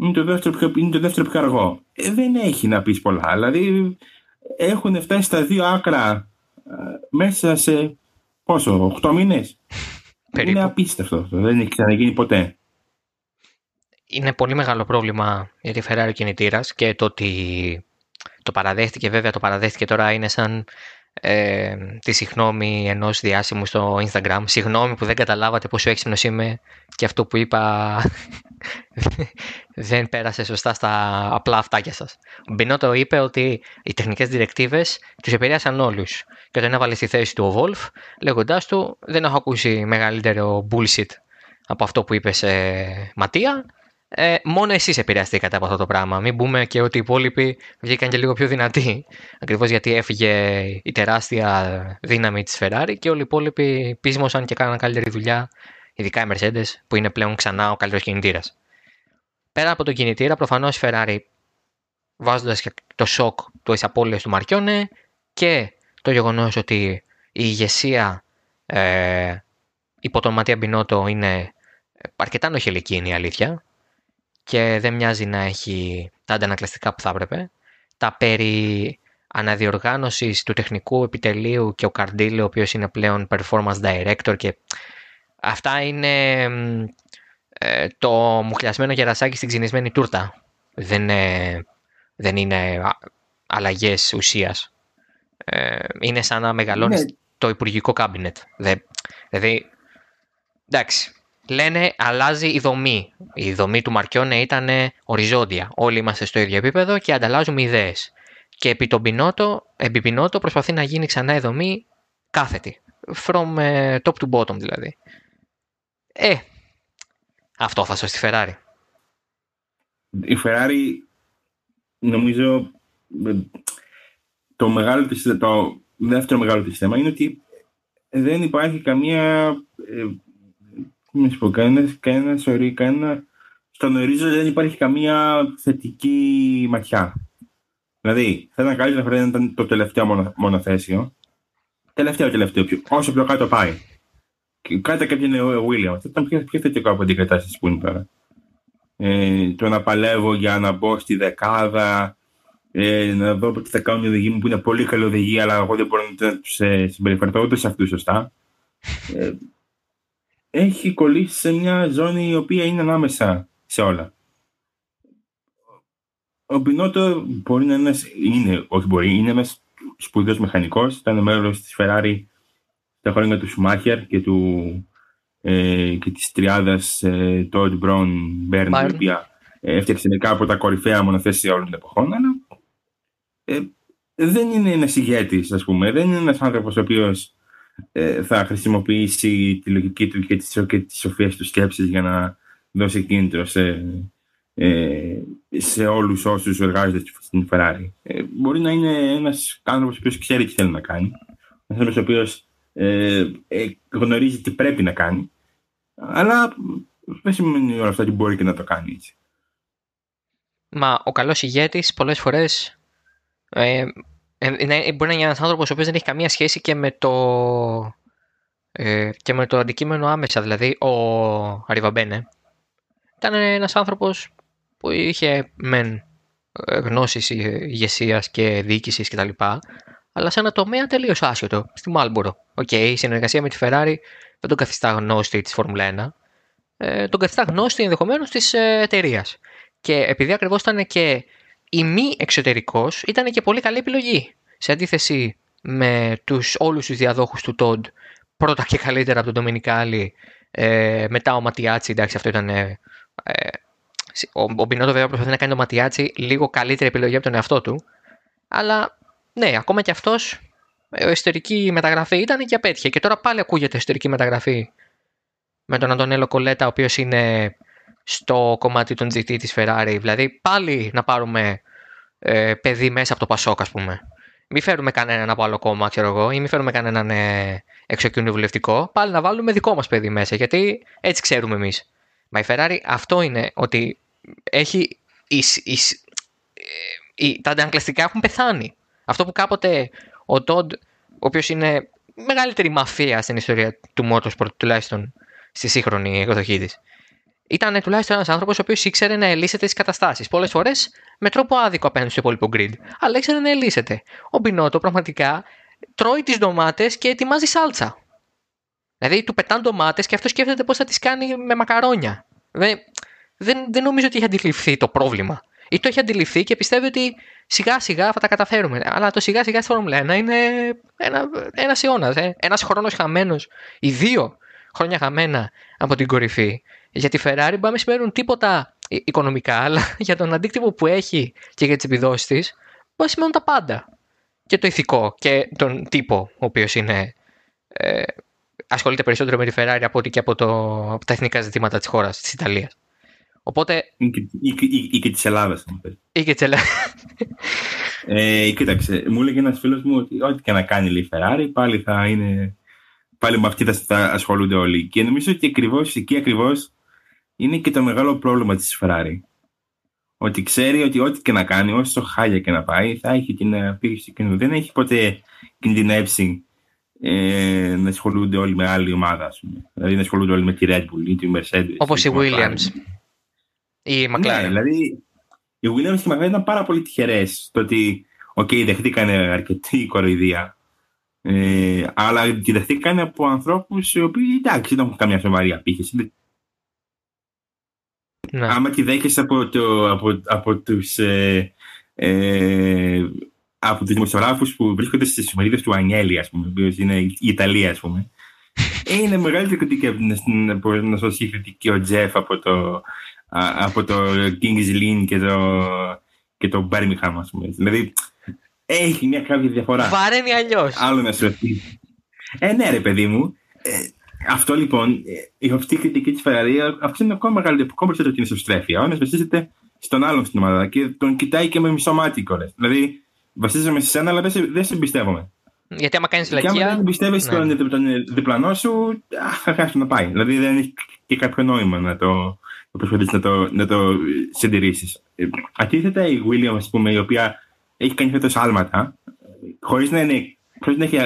είναι το δεύτερο πιο, είναι το δεύτερο πιο αργό. Ε, δεν έχει να πεις πολλά. Δηλαδή έχουν φτάσει στα δύο άκρα ε, μέσα σε πόσο, 8 μήνες; Περίπου. Είναι απίστευτο αυτό. Δεν έχει ξαναγίνει ποτέ. Είναι πολύ μεγάλο πρόβλημα για τη Ferrari κινητήρας και το ότι το παραδέχτηκε, βέβαια το παραδέχτηκε τώρα είναι σαν ε, τη συγνώμη ενός διάσημου στο Instagram. Συγγνώμη που δεν καταλάβατε πόσο έξυπνος είμαι και αυτό που είπα [laughs] δεν πέρασε σωστά στα απλά αυτάκια σας. Ο Μπινότο είπε ότι οι τεχνικές διρεκτίβες τους επηρέασαν όλους και όταν έβαλε στη θέση του ο Wolf λέγοντάς του δεν έχω ακούσει μεγαλύτερο bullshit από αυτό που είπε σε Ματία ε, μόνο εσείς επηρεαστήκατε από αυτό το πράγμα. Μην πούμε και ότι οι υπόλοιποι βγήκαν και λίγο πιο δυνατοί. Ακριβώς γιατί έφυγε η τεράστια δύναμη της Ferrari και όλοι οι υπόλοιποι πείσμωσαν και κάναν καλύτερη δουλειά, ειδικά οι Mercedes που είναι πλέον ξανά ο καλύτερος κινητήρας. Πέρα από τον κινητήρα, προφανώς η Ferrari βάζοντας και το σοκ του απώλειας του Μαρκιόνε και το γεγονός ότι η ηγεσία ε, υπό τον Ματία Μπινότο είναι αρκετά νοχελική είναι η αλήθεια και δεν μοιάζει να έχει τα αντανακλαστικά που θα έπρεπε. Τα περί αναδιοργάνωσης του τεχνικού επιτελείου και ο Καρντήλ, ο οποίος είναι πλέον performance director και αυτά είναι ε, το μουχλιασμένο γερασάκι στην ξυνισμένη τούρτα. Δεν, είναι, δεν είναι αλλαγές ουσίας. Ε, είναι σαν να μεγαλώνεις ναι. το υπουργικό κάμπινετ. Δηλαδή, εντάξει, λένε αλλάζει η δομή. Η δομή του Μαρκιόνε ήταν οριζόντια. Όλοι είμαστε στο ίδιο επίπεδο και ανταλλάζουμε ιδέες. Και επί τον Πινότο, επί Πινότο προσπαθεί να γίνει ξανά η δομή κάθετη. From uh, top to bottom δηλαδή. Ε, αυτό θα σώσει στη Ferrari. Η Ferrari νομίζω το, μεγάλο της, το δεύτερο μεγάλο της θέμα είναι ότι δεν υπάρχει καμία ε, να σου πω, κανένα, κανένα σωρί, κανένα... Στον ορίζοντα δεν υπάρχει καμία θετική ματιά. Δηλαδή, θα ήταν καλύτερα να ήταν το τελευταίο μονο, μονοθέσιο. Τελευταίο, τελευταίο, πιο, όσο πιο κάτω πάει. Κάτι κάποιον ο Williams. Θα ήταν πιο, πιο θετικό από την κατάσταση που είναι τώρα. Ε, το να παλεύω για να μπω στη δεκάδα, ε, να δω τι θα κάνουν οι οδηγοί μου που είναι πολύ καλή οδηγία, αλλά εγώ δεν μπορώ να του ε, συμπεριφερθώ ούτε σε αυτούς σωστά. Ε, έχει κολλήσει σε μια ζώνη η οποία είναι ανάμεσα σε όλα. Ο Μπινότο μπορεί να είναι, είναι όχι μπορεί, είναι ένα σπουδαίος μηχανικός. Ήταν μέρο της Ferrari τα χρόνια του Σουμάχερ και, του, ε, και της τριάδας ε, Todd Brown Bern, η οποία ε, έφτιαξε μερικά από τα κορυφαία μονοθέσια όλων των εποχών, αλλά ε, δεν είναι ένας ηγέτης, ας πούμε. Δεν είναι ένας άνθρωπος ο οποίος ε, θα χρησιμοποιήσει τη λογική του και τι και τις σοφίες του σκέψης για να δώσει κίνητρο σε, ε, σε όλους όσους εργάζονται στην Ferrari. Ε, μπορεί να είναι ένας άνθρωπος ο οποίος ξέρει τι θέλει να κάνει. Ένας άνθρωπος ο οποίος ε, ε, γνωρίζει τι πρέπει να κάνει. Αλλά δεν σημαίνει όλα αυτά ότι μπορεί και να το κάνει έτσι. Μα ο καλός ηγέτης πολλές φορές ε, ε, μπορεί να είναι ένας άνθρωπος ο οποίος δεν έχει καμία σχέση και με το, ε, και με το αντικείμενο άμεσα. Δηλαδή ο Αριβαμπένε ήταν ένας άνθρωπος που είχε μεν γνώσεις ηγεσίας και διοίκησης κτλ. Αλλά σε ένα τομέα τελείως άσχετο, στη Marlboro. OK, η συνεργασία με τη Ferrari δεν τον καθιστά γνώστη της Φόρμουλα 1. Ε, τον καθιστά γνώστη ενδεχομένως της ε, εταιρείας. Και επειδή ακριβώς ήταν και ημιεξωτερικός, ήταν και πολύ καλή επιλογή. Σε αντίθεση με τους, όλους τους διαδόχους του Τόντ, πρώτα και καλύτερα από τον Ντομινικάλη, ε, μετά ο Ματιάτσι, εντάξει αυτό ήταν... Ε, ε ο, ο Μπινότο βέβαια προσπαθεί να κάνει το Ματιάτσι λίγο καλύτερη επιλογή από τον εαυτό του, αλλά ναι, ακόμα και αυτός εσωτερική μεταγραφή ήταν και απέτυχε. Και τώρα πάλι ακούγεται εσωτερική μεταγραφή με τον Αντωνέλο Κολέτα, ο οποίος είναι στο κομμάτι των GT της Ferrari. Δηλαδή πάλι να πάρουμε ε, παιδί μέσα από το Πασόκ, ας πούμε. Μην φέρουμε κανέναν από άλλο κόμμα, ξέρω εγώ, ή μην φέρουμε κανέναν ε, εξοκοινοβουλευτικό. Πάλι να βάλουμε δικό μας παιδί μέσα, γιατί έτσι ξέρουμε εμείς. Μα η Ferrari αυτό είναι ότι έχει. Ε, τα αντανακλαστικά έχουν πεθάνει. Αυτό που κάποτε ο Τόντ, ο οποίος είναι μεγαλύτερη μαφία στην ιστορία του Motorsport, τουλάχιστον στη σύγχρονη εκδοχή της. Ήταν τουλάχιστον ένας άνθρωπος ο οποίος ήξερε να ελύσεται τι καταστάσεις. Πολλές φορές με τρόπο άδικο απέναντι στο υπόλοιπο grid. Αλλά ήξερε να ελύσεται. Ο Μπινότο πραγματικά τρώει τις ντομάτες και ετοιμάζει σάλτσα. Δηλαδή του πετάνε ντομάτες και αυτός σκέφτεται πώς θα τις κάνει με μακαρόνια. Δεν, δεν, δεν νομίζω ότι έχει αντιληφθεί το πρόβλημα. Ή το έχει αντιληφθεί και πιστεύει ότι σιγά σιγά θα τα καταφέρουμε. Αλλά το σιγά σιγά στη Φόρμουλα 1 είναι ένα ένας αιώνας. Ε. Ένας χρόνος χαμένος ή δύο χρόνια χαμένα από την κορυφή. Για τη Ferrari μπορεί να σημαίνουν τίποτα οικονομικά, αλλά [laughs] για τον αντίκτυπο που έχει και για τις επιδόσεις της, μπορεί να σημαίνουν τα πάντα. Και το ηθικό και τον τύπο, ο οποίος είναι. Ε, ασχολείται περισσότερο με τη Ferrari από ότι και από, το, από τα εθνικά ζητήματα της χώρας, της Ιταλίας. Οπότε... Ή και, ή, ή, ή και της Ελλάδας. Ή και της Ελλάδας. ε, κοίταξε, μου έλεγε ένας φίλος μου ότι ό,τι και να κάνει η Ferrari πάλι θα είναι... Πάλι με αυτή θα ασχολούνται όλοι. Και νομίζω ότι ακριβώς, εκεί ακριβώς είναι και το μεγάλο πρόβλημα της Ferrari. Ότι ξέρει ότι ό,τι και να κάνει, όσο χάλια και να πάει, θα έχει την απήχηση κοινού. Δεν έχει ποτέ κινδυνεύσει ε, να ασχολούνται όλοι με άλλη ομάδα, ας πούμε. Δηλαδή να ασχολούνται όλοι με τη Red Bull ή τη Mercedes. Όπως η Williams. Η McLaren. Ναι, δηλαδή οι Williams και η McLaren ήταν πάρα πολύ τυχερές το ότι okay, δεχτήκανε αρκετή κοροϊδία. Ε, αλλά τη δεχτήκανε από ανθρώπους οι οποίοι εντάξει δεν έχουν καμιά σοβαρή απήχηση. Ναι. Άμα τη δέχεσαι από, το, από, από τους ε, ε, από τους δημοσιογράφους που βρίσκονται στις συμμερίδες του Ανιέλη, ας πούμε, που είναι η Ιταλία, ας πούμε. [laughs] Ε, είναι μεγάλη κριτική από να σώσει κριτική ο Τζεφ από το, από το King's Lynn και το, και το Birmingham, ας πούμε. Δηλαδή, έχει μια κάποια διαφορά. Βαραίνει αλλιώς. Άλλο να σου Ε, ναι, ρε παιδί μου. Ε, αυτό λοιπόν, ε, η αυτή κριτική της Φεραρία, αυτό είναι ακόμα μεγαλύτερο, ακόμα περισσότερο την ισοστρέφεια. Ο ένας βασίζεται στον άλλον στην ομάδα και τον κοιτάει και με μισό μάτι κιόλα. Δηλαδή, βασίζομαι σε σένα, αλλά δεν σε, δεν σε εμπιστεύομαι. Γιατί άμα κάνεις λακκία. Και άμα δεν εμπιστεύεσαι ναι. τον, τον διπλανό σου, θα χάσει να πάει. Δηλαδή, δεν έχει και κάποιο νόημα να το, να προσπαθήσεις να το, να το συντηρήσεις. Ε, αντίθετα, η Williams, ας πούμε, η οποία έχει κάνει φέτος άλματα, χωρίς να, είναι, χωρίς να έχει,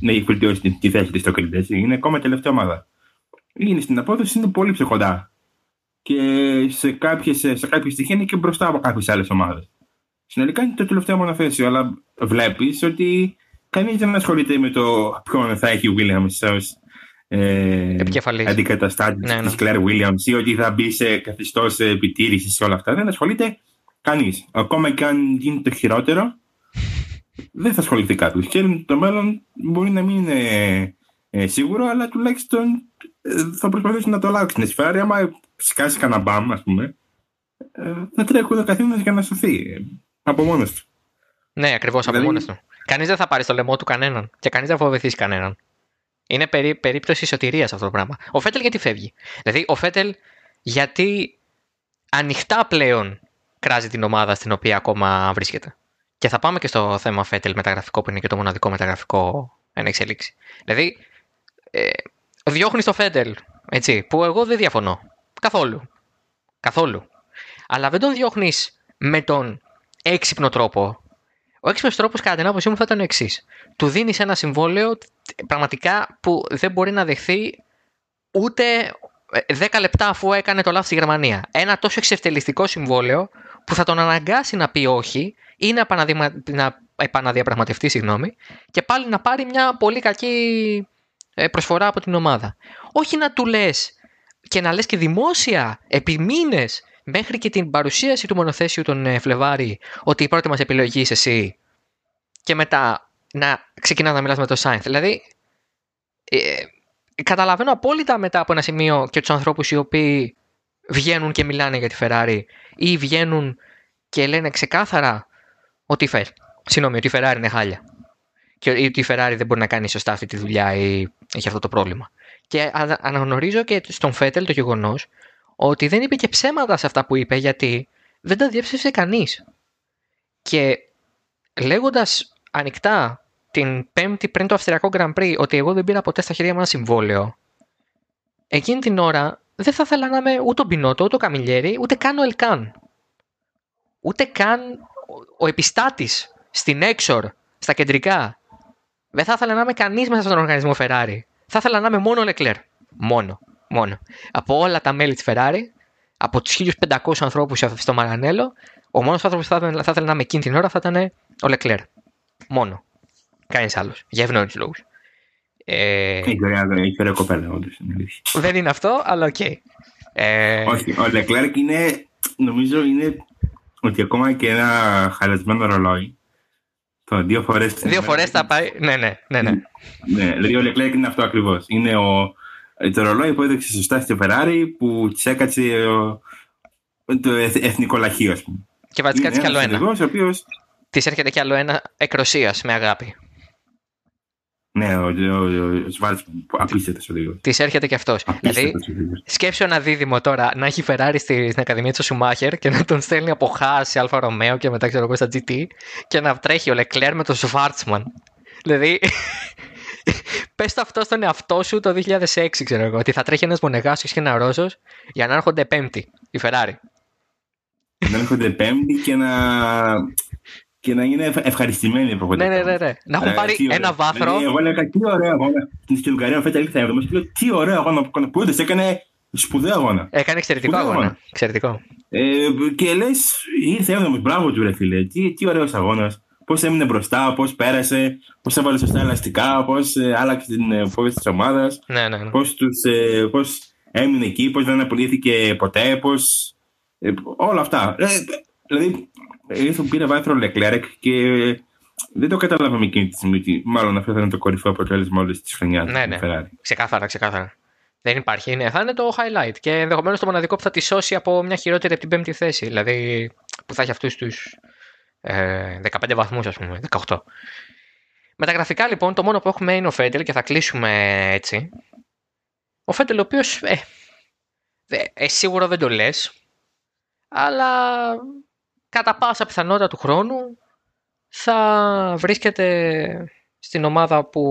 να έχει βελτιώσει τη θέση της στο κριτέ, είναι ακόμα τελευταία ομάδα. είναι στην απόδοση είναι πολύ πιο κοντά. Και σε κάποιες, σε κάποιες στοιχεία είναι και μπροστά από κάποιες άλλες ομάδες. Συνολικά είναι το τελευταίο μονοθέσιο, αλλά βλέπεις ότι κανείς δεν ασχολείται με το ποιον θα έχει ο Williams ως ε, αντικαταστάτης ναι, ναι. της Claire Williams ή ότι θα μπει σε καθιστώς επιτήρησης σε όλα αυτά. Δεν ασχολείται κανείς. Ακόμα και αν γίνει το χειρότερο, δεν θα ασχοληθεί κάποιο. Και το μέλλον μπορεί να μην είναι ε, σίγουρο, αλλά τουλάχιστον ε, θα προσπαθήσουν να το αλλάξουν. Στη Ferrari, άμα σκάσει κανένα μπαμ, ας πούμε, ε, θα τρέχουν ο καθένας για να σωθεί. Ε, από μόνος του. Ναι, ακριβώς από δηλαδή... μόνος του. Κανείς δεν θα πάρει στο λαιμό του κανέναν και κανείς δεν θα φοβηθείς κανέναν. Είναι περί, περίπτωση σωτηρίας αυτό το πράγμα. Ο Φέτελ γιατί φεύγει; Δηλαδή, ο Φέτελ γιατί ανοιχτά πλέον κράζει την ομάδα στην οποία ακόμα βρίσκεται; Και θα πάμε και στο θέμα Φέτελ μεταγραφικό που είναι και το μοναδικό μεταγραφικό εν εξελίξη. Δηλαδή, ε, διώχνει το Φέτελ, έτσι, που εγώ δεν διαφωνώ. Καθόλου. Καθόλου. Αλλά δεν τον διώχνεις με τον έξυπνο τρόπο. Ο έξυπνος τρόπος, κατά την άποψή μου, θα ήταν ο εξής. Του δίνεις ένα συμβόλαιο πραγματικά που δεν μπορεί να δεχθεί ούτε 10 ε, λεπτά αφού έκανε το λάθος στη Γερμανία. Ένα τόσο εξευτελιστικό συμβόλαιο που θα τον αναγκάσει να πει όχι ή να, να επαναδιαπραγματευτεί συγγνώμη, και πάλι να πάρει μια πολύ κακή ε, προσφορά από την ομάδα. Όχι να του λες και να λες και δημόσια επί μήνες μέχρι και την παρουσίαση του μονοθέσιου τον ε, Φλεβάρη ότι η πρώτη μας επιλογή είσαι εσύ και μετά να ξεκινάς να μιλάς με το Σάινθ. Δηλαδή, ε, καταλαβαίνω απόλυτα μετά από ένα σημείο και τους ανθρώπους οι οποίοι βγαίνουν και μιλάνε για τη Ferrari ή βγαίνουν και λένε ξεκάθαρα ότι, φε, συγγνώμη, ότι η Ferrari είναι χάλια και ότι η Ferrari δεν μπορεί να κάνει σωστά αυτή τη δουλειά ή έχει αυτό το πρόβλημα. Και αναγνωρίζω και στον Φέτελ το γεγονός ότι δεν είπε και ψέματα σε αυτά που είπε γιατί δεν τα διέψευσε κανείς. Και λέγοντας ανοιχτά την Πέμπτη πριν το Αυστριακό Grand Prix ότι εγώ δεν πήρα ποτέ στα χέρια μου ένα συμβόλαιο, εκείνη την ώρα δεν θα ήθελα να είμαι ούτε ο Μπινότο, ούτε ο Καμιλιέρη, ούτε καν ο Ελκάν. Ούτε καν ο επιστάτης στην Exor, στα κεντρικά. Δεν θα ήθελα να είμαι κανείς μέσα στον οργανισμό Ferrari. Θα ήθελα να είμαι μόνο ο Λεκλέρ. Μόνο. Μόνο. Από όλα τα μέλη της Ferrari, από τους 1500 ανθρώπους στο Μαρανέλο, ο μόνος άνθρωπος που θα, θα ήθελα να είμαι εκείνη την ώρα θα ήταν ο Λεκλέρ. Μόνο. Κανείς άλλος. Για ευνόητους λόγους. Ε... Έχει ωραία κοπέλα, όντως. Δεν είναι αυτό, αλλά OK. Okay. Ε... Όχι, ο Λεκλέρ είναι, νομίζω είναι ότι ακόμα και ένα χαλασμένο ρολόι το δύο φορές. Δύο φορές θα πάει. Ναι, ναι, ναι. ναι. ναι δηλαδή ο Λεκλέκ είναι αυτό ακριβώς. Είναι ο, το ρολόι που έδειξε σωστά στη Ferrari που της έκατσε ο, το εθνικό λαχείο, ας πούμε. Και βασικά τη κι άλλο ένας. Ο οποίος... Της έρχεται κι άλλο ένα εκροσίας με αγάπη. Ναι, ο, ο, ο Σβάρτσμαν, απίστευτος οδηγός. Της έρχεται και αυτός. Δηλαδή, σκέψου ένα δίδυμο τώρα να έχει Ferrari στην Ακαδημία του Σουμάχερ και να τον στέλνει από Haas σε Alfa Romeo και μετά ξέρω εγώ στα GT και να τρέχει ο Λεκλέρ με τον Σβάρτσμαν. Δηλαδή, [laughs] πες το αυτό στον εαυτό σου το 2006, ξέρω εγώ, ότι θα τρέχει ένας Μονεγάσιος και ένας Ρώσος για να έρχονται Πέμπτη η Ferrari. Να έρχονται Πέμπτη και να και να είναι ευχαριστημένοι οι προπονητές. Ναι, ναι, ναι, ναι. Να έχουν ε, πάρει ένα βάθρο. Δηλαδή, εγώ έλεγα τι ωραίο αγώνα. Στην Ουγγαρία φέτα ήρθε έβδομο και λέω τι ωραίο αγώνα που έδωσε. Έκανε σπουδαίο αγώνα. Έκανε εξαιρετικό αγώνα. αγώνα. Εξαιρετικό. Ε, και λες, ήρθε έβδομο. Μπράβο του, ρε φίλε. Τι, τι ωραίος αγώνας. Πώς έμεινε μπροστά, πώς πέρασε, πώς έβαλε σωστά ελαστικά, πώς ε, άλλαξε την ε, φόβηση της ομάδας. Ναι, ναι, ναι. Πώς ε, πώς έμεινε εκεί, πώς δεν απολύθηκε ποτέ, πώς. Ε, όλα αυτά. Ε, δηλαδή, ήρθε που πήρε βάθρο Λεκλέρεκ και δεν το καταλάβαμε εκείνη τη στιγμή. Μάλλον αυτό θα είναι το κορυφαίο αποτέλεσμα όλης της χρονιάς. Ναι, ναι. Ξεκάθαρα, ξεκάθαρα. Δεν υπάρχει. Ναι, θα είναι το highlight και ενδεχομένως το μοναδικό που θα τη σώσει από μια χειρότερη από την πέμπτη θέση. Δηλαδή που θα έχει αυτούς τους ε, 15 βαθμούς, ας πούμε, 18. Με τα γραφικά λοιπόν, το μόνο που έχουμε είναι ο Φέντελ και θα κλείσουμε έτσι. Ο Φέντελ, ο οποίος. Ε, ε, σίγουρο δεν το λες, αλλά κατά πάσα πιθανότητα του χρόνου θα βρίσκεται στην ομάδα που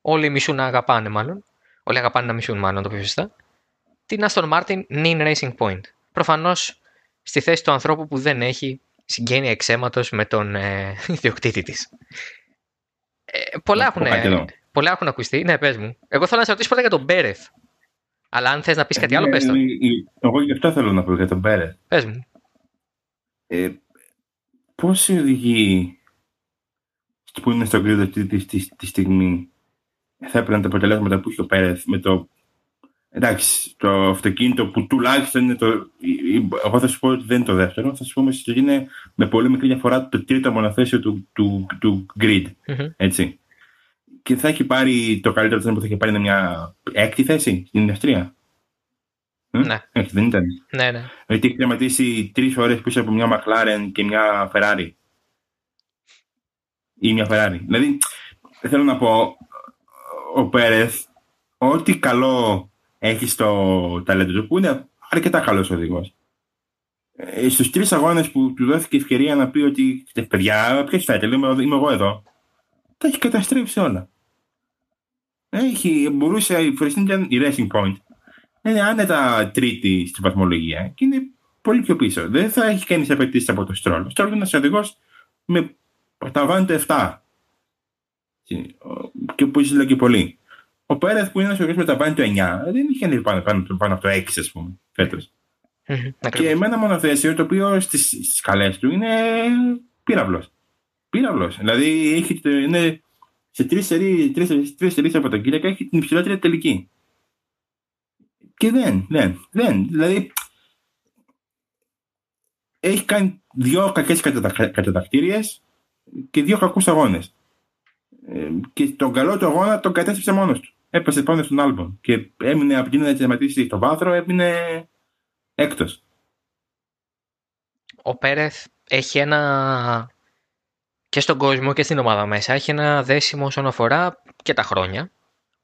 όλοι μισούν να αγαπάνε μάλλον. Όλοι αγαπάνε να μισούν μάλλον το πιο σωστά. Την Aston Martin Nin Racing Point. Προφανώς στη θέση του ανθρώπου που δεν έχει συγγένεια εξαίματος με τον ε, [laughs] ιδιοκτήτη της. Ε, πολλά, έχουν, πολλά έχουν ακουστεί. Ναι, πες μου. Εγώ θέλω να σε ρωτήσω πρώτα για τον Μπέρεθ. Αλλά αν θες να πεις κάτι άλλο, πες το. Εγώ γι' αυτό θέλω να πω για τον Πέρε. Πες μου. Ε, Πώς οδηγεί που είναι στο κρύο τη, τη, τη, τη στιγμή; Θα έπρεπε να τα αποτελέσματα που έχει ο Πέρεθ με το. Εντάξει, το αυτοκίνητο που τουλάχιστον είναι το. Εγώ θα σου πω ότι δεν είναι το δεύτερο. Θα σου πω ότι είναι με πολύ μικρή διαφορά το τρίτο μονοθέσιο του, του, του grid. Μμμ. Έτσι. Και θα έχει πάρει το καλύτερο που θα έχει πάρει είναι μια έκτη θέση στην Αυστρία. Ε; Ναι. Όχι, δεν ήταν. Ναι, ναι. Γιατί έχει τερματίσει τρεις φορέ πίσω από μια McLaren και μια Ferrari. Ή μια Ferrari. Δηλαδή, θέλω να πω, ο Πέρεθ, ό,τι καλό έχει στο ταλέντο του, που είναι αρκετά καλός οδηγός. Στους τρεις αγώνες που του δόθηκε ευκαιρία να πει ότι «Ε, παιδιά, ποιος Φέτελ, είμαι, είμαι εγώ εδώ. Τα έχει καταστρέψει όλα. Έχει, μπορούσε, η Φορεστίν ήταν η Racing Point. Είναι άνετα τρίτη στην βαθμολογία και είναι πολύ πιο πίσω. Δεν θα έχει κάνει τι απαιτήσει από το Στρόλ. Ο Στρόλ είναι ένας οδηγός με ταβάνι το 7. Και που ίσω και πολύ. Ο Πέρεθ που είναι ένας οδηγός με ταβάνι το 9 δεν είχε ανέβει πάνω, πάνω, πάνω από το 6, ας πούμε, φέτος. Μμμ. Και Ακριβώς. με ένα μονοθέσιο το οποίο στις καλέ του είναι πύραυλος. Πύραυλος. Δηλαδή έχει, το- είναι σε τρεις σερίες από τον Κύριακα έχει την υψηλότερη τελική. Και δεν, δεν, δεν. Δηλαδή έχει κάνει δύο κακές κατατακτήριες και δύο κακούς αγώνες. Ε, και τον καλό του αγώνα τον κατέστρεψε μόνος του. Έπεσε πάνω στον Άλμπον και έμεινε από εκείνη να τερματίσει το βάθρο, έμεινε έκτος. Ο Πέρεθ έχει ένα και στον κόσμο και στην ομάδα μέσα έχει ένα δέσιμο όσον αφορά και τα χρόνια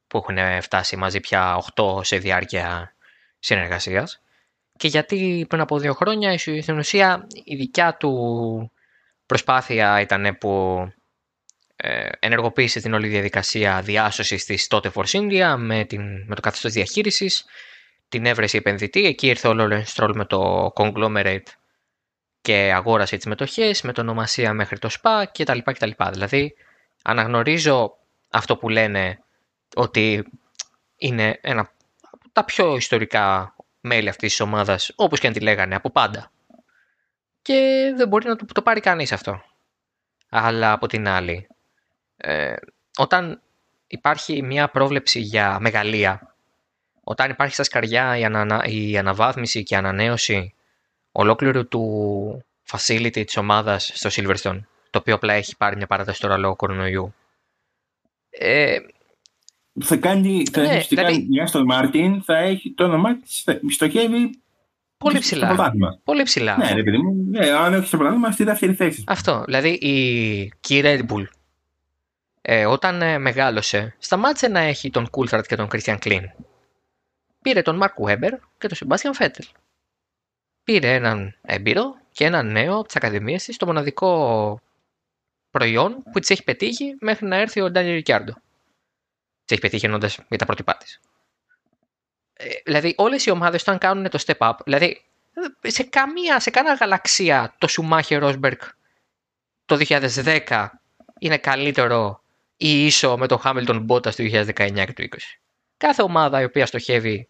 που έχουν φτάσει μαζί πια 8 σε διάρκεια συνεργασίας και γιατί πριν από δύο χρόνια στην ουσία η δικιά του προσπάθεια ήταν που ε, ενεργοποίησε την όλη διαδικασία διάσωσης της τότε Force India με, την, με το καθεστώς διαχείρισης την έβρεση επενδυτή, εκεί ήρθε ο Lawrence Stroll με το conglomerate και αγόρασε τις μετοχές με το ονομασία μέχρι το SPA κτλ. κτλ. Δηλαδή αναγνωρίζω αυτό που λένε ότι είναι ένα από τα πιο ιστορικά μέλη αυτής της ομάδας, όπως και αν τη λέγανε, από πάντα. Και δεν μπορεί να το, το πάρει κανείς αυτό. Αλλά από την άλλη, ε, όταν υπάρχει μια πρόβλεψη για μεγαλεία, όταν υπάρχει στα σκαριά η, ανα, η αναβάθμιση και η ανανέωση ολόκληρου του facility της ομάδας στο Silverstone, το οποίο απλά έχει πάρει μια παράταση τώρα λόγω κορονοϊού. Ε, θα κάνει, θα Ναι, ουσιαστικά δηλαδή- η Aston Martin θα έχει το όνομά της, θα στοχεύει πολύ στο ψηλά. πρωτάθλημα. Πολύ ψηλά. Ναι, ρε παιδί μου, ναι, αν έχει το πρωτάθλημα στη δεύτερη θέση. Αυτό. Δηλαδή η και η Red Bull ε, όταν ε, μεγάλωσε σταμάτησε να έχει τον Coulthard και τον Christian Klein. Πήρε τον Mark Webber και τον Sebastian Vettel. Πήρε έναν έμπειρο και έναν νέο από τις ακαδημίες της, το μοναδικό προϊόν που της έχει πετύχει μέχρι να έρθει ο Daniel Ricciardo. Της έχει πετύχει ενώντας για τα πρότυπά της. Ε, δηλαδή όλες οι ομάδες όταν κάνουν το step up, δηλαδή ε, σε καμία, σε κανένα γαλαξία το Schumacher Rosberg το 2010 είναι καλύτερο ή ίσο με το Hamilton Bottas του 2019 και του 20. Κάθε ομάδα η οποία στοχεύει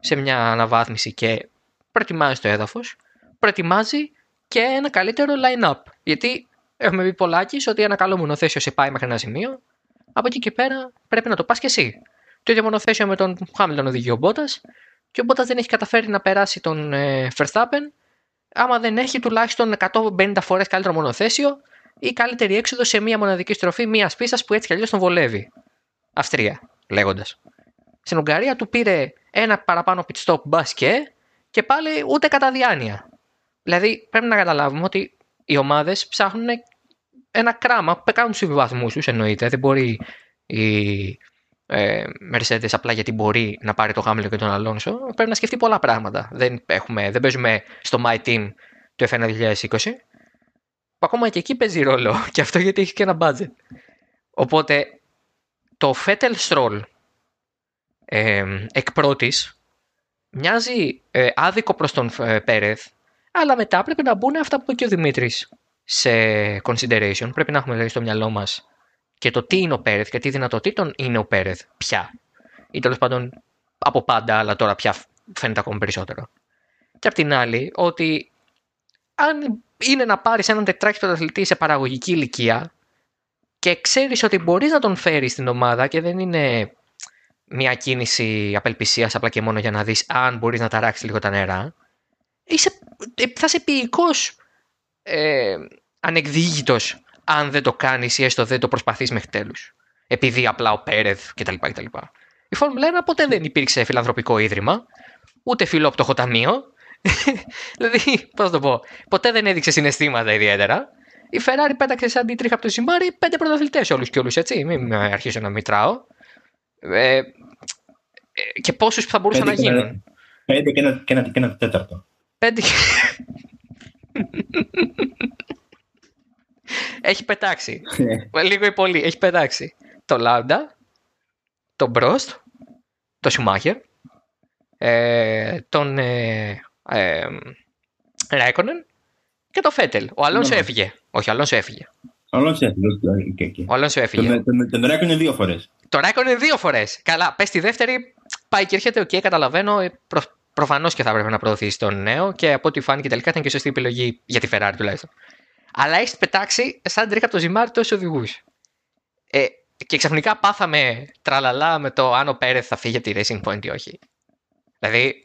σε μια αναβάθμιση και προετοιμάζει το έδαφος, προετοιμάζει και ένα καλύτερο line-up. Γιατί έχουμε πει πολλάκι ότι ένα καλό μονοθέσιο σε πάει μέχρι ένα σημείο, από εκεί και πέρα πρέπει να το πας και εσύ. Το ίδιο μονοθέσιο με τον Hamilton οδηγεί ο Bottas και ο Bottas δεν έχει καταφέρει να περάσει τον ε, Verstappen άμα δεν έχει τουλάχιστον 150 φορές καλύτερο μονοθέσιο ή καλύτερη έξοδο σε μία μοναδική στροφή μίας πίστας που έτσι κι αλλιώς τον βολεύει. Αυστρία, λέγοντας. Στην Ουγγαρία του πήρε ένα παραπάνω pit stop μπας και, και πάλι ούτε κατά διάνοια. Δηλαδή πρέπει να καταλάβουμε ότι οι ομάδες ψάχνουν ένα κράμα που κάνουν τους συμβιβασμούς τους, εννοείται. Δεν μπορεί η ε, Mercedes απλά γιατί μπορεί να πάρει το Hamilton και τον Αλόνσο. Πρέπει να σκεφτεί πολλά πράγματα. Δεν, έχουμε, δεν παίζουμε στο My Team του F1 2020 που ακόμα και εκεί παίζει ρόλο [laughs] και αυτό γιατί έχει και ένα budget. Οπότε το Fettel Stroll ε, εκ πρώτης μοιάζει ε, άδικο προς τον ε, Πέρεθ αλλά μετά πρέπει να μπουν αυτά που είπε και ο Δημήτρης σε consideration. Πρέπει να έχουμε δηλαδή στο μυαλό μας και το τι είναι ο Πέρεθ και τι δυνατοτήτων είναι ο Πέρεθ πια. Ή τέλος πάντων από πάντα, αλλά τώρα πια φαίνεται ακόμη περισσότερο. Και απ' την άλλη, ότι αν είναι να πάρεις έναν τετράκι πρωταθλητή σε παραγωγική ηλικία και ξέρεις ότι μπορείς να τον φέρεις στην ομάδα και δεν είναι μια κίνηση απελπισίας απλά και μόνο για να δεις αν μπορείς να ταράξεις λίγο τα νερά, είσαι, ε, θα είσαι ποιητικό ε, ανεκδίγητος αν δεν το κάνεις ή έστω δεν το προσπαθείς μέχρι τέλους. Επειδή απλά ο Πέρεθ κτλ. κτλ. Η Φόρμουλα 1 ποτέ δεν υπήρξε φιλανθρωπικό ίδρυμα, ούτε φιλόπτωχο ταμείο. [laughs] δηλαδή, πώς το πω, ποτέ δεν έδειξε συναισθήματα ιδιαίτερα. Η Ferrari πέταξε σαν την τρίχα από το ζυμάρι πέντε πρωταθλητές όλους και όλους, έτσι. Μην αρχίσω να μητράω. Ε, ε, και πόσους θα μπορούσαν να γίνουν; Πέντε και ένα, και ένα, και ένα τέταρτο. Πέντε και... [laughs] έχει πετάξει. Ναι. Λίγο ή πολύ. Έχει πετάξει. Το Λάουντα, το Προστ, το Σουμάχερ, ε, τον ε, ε, Ράικονεν και το Φέτελ. Ο Αλόνσο ναι. έφυγε. Όχι, ο Αλόνσο έφυγε. Ο Αλόνσο έφυγε. Ο Αλόνσο έφυγε. Τον, τον Ράικονεν δύο φορές. Το Ράικονεν δύο φορές. Καλά, πες τη δεύτερη, πάει και έρχεται. OK, okay, καταλαβαίνω. Ε, προ, Προφανώς και θα έπρεπε να προωθήσει τον νέο και από ό,τι φάνηκε τελικά ήταν και σωστή επιλογή για τη Ferrari τουλάχιστον. Αλλά έχεις πετάξει σαν τρίχα από το ζυμάρι τόσους οδηγούς. Ε, και ξαφνικά πάθαμε τραλαλά με το αν ο Πέρεθ θα φύγει από τη Racing Point ή όχι. Δηλαδή,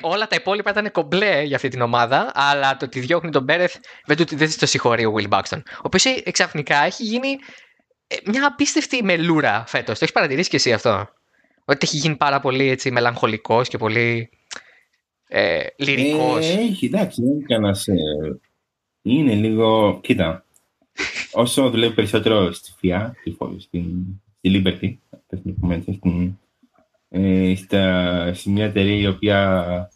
όλα τα υπόλοιπα ήταν κομπλέ για αυτή την ομάδα, αλλά το ότι διώχνει τον Πέρεθ δεν, δεν το συγχωρεί ο Will Buxton. Ο οποίος ξαφνικά έχει γίνει ε, μια απίστευτη μελούρα φέτος. Το έχεις παρατηρήσει και εσύ αυτό; Ότι έχει γίνει πάρα πολύ έτσι μελαγχολικός και πολύ ε, λυρικός. Ε, έχει, εντάξει, δεν είναι Ε, είναι λίγο... Κοίτα, όσο δουλεύει περισσότερο στη ΦΙΑ, στη, στη Liberty, στην, ε, στα, σε μια εταιρεία η οποία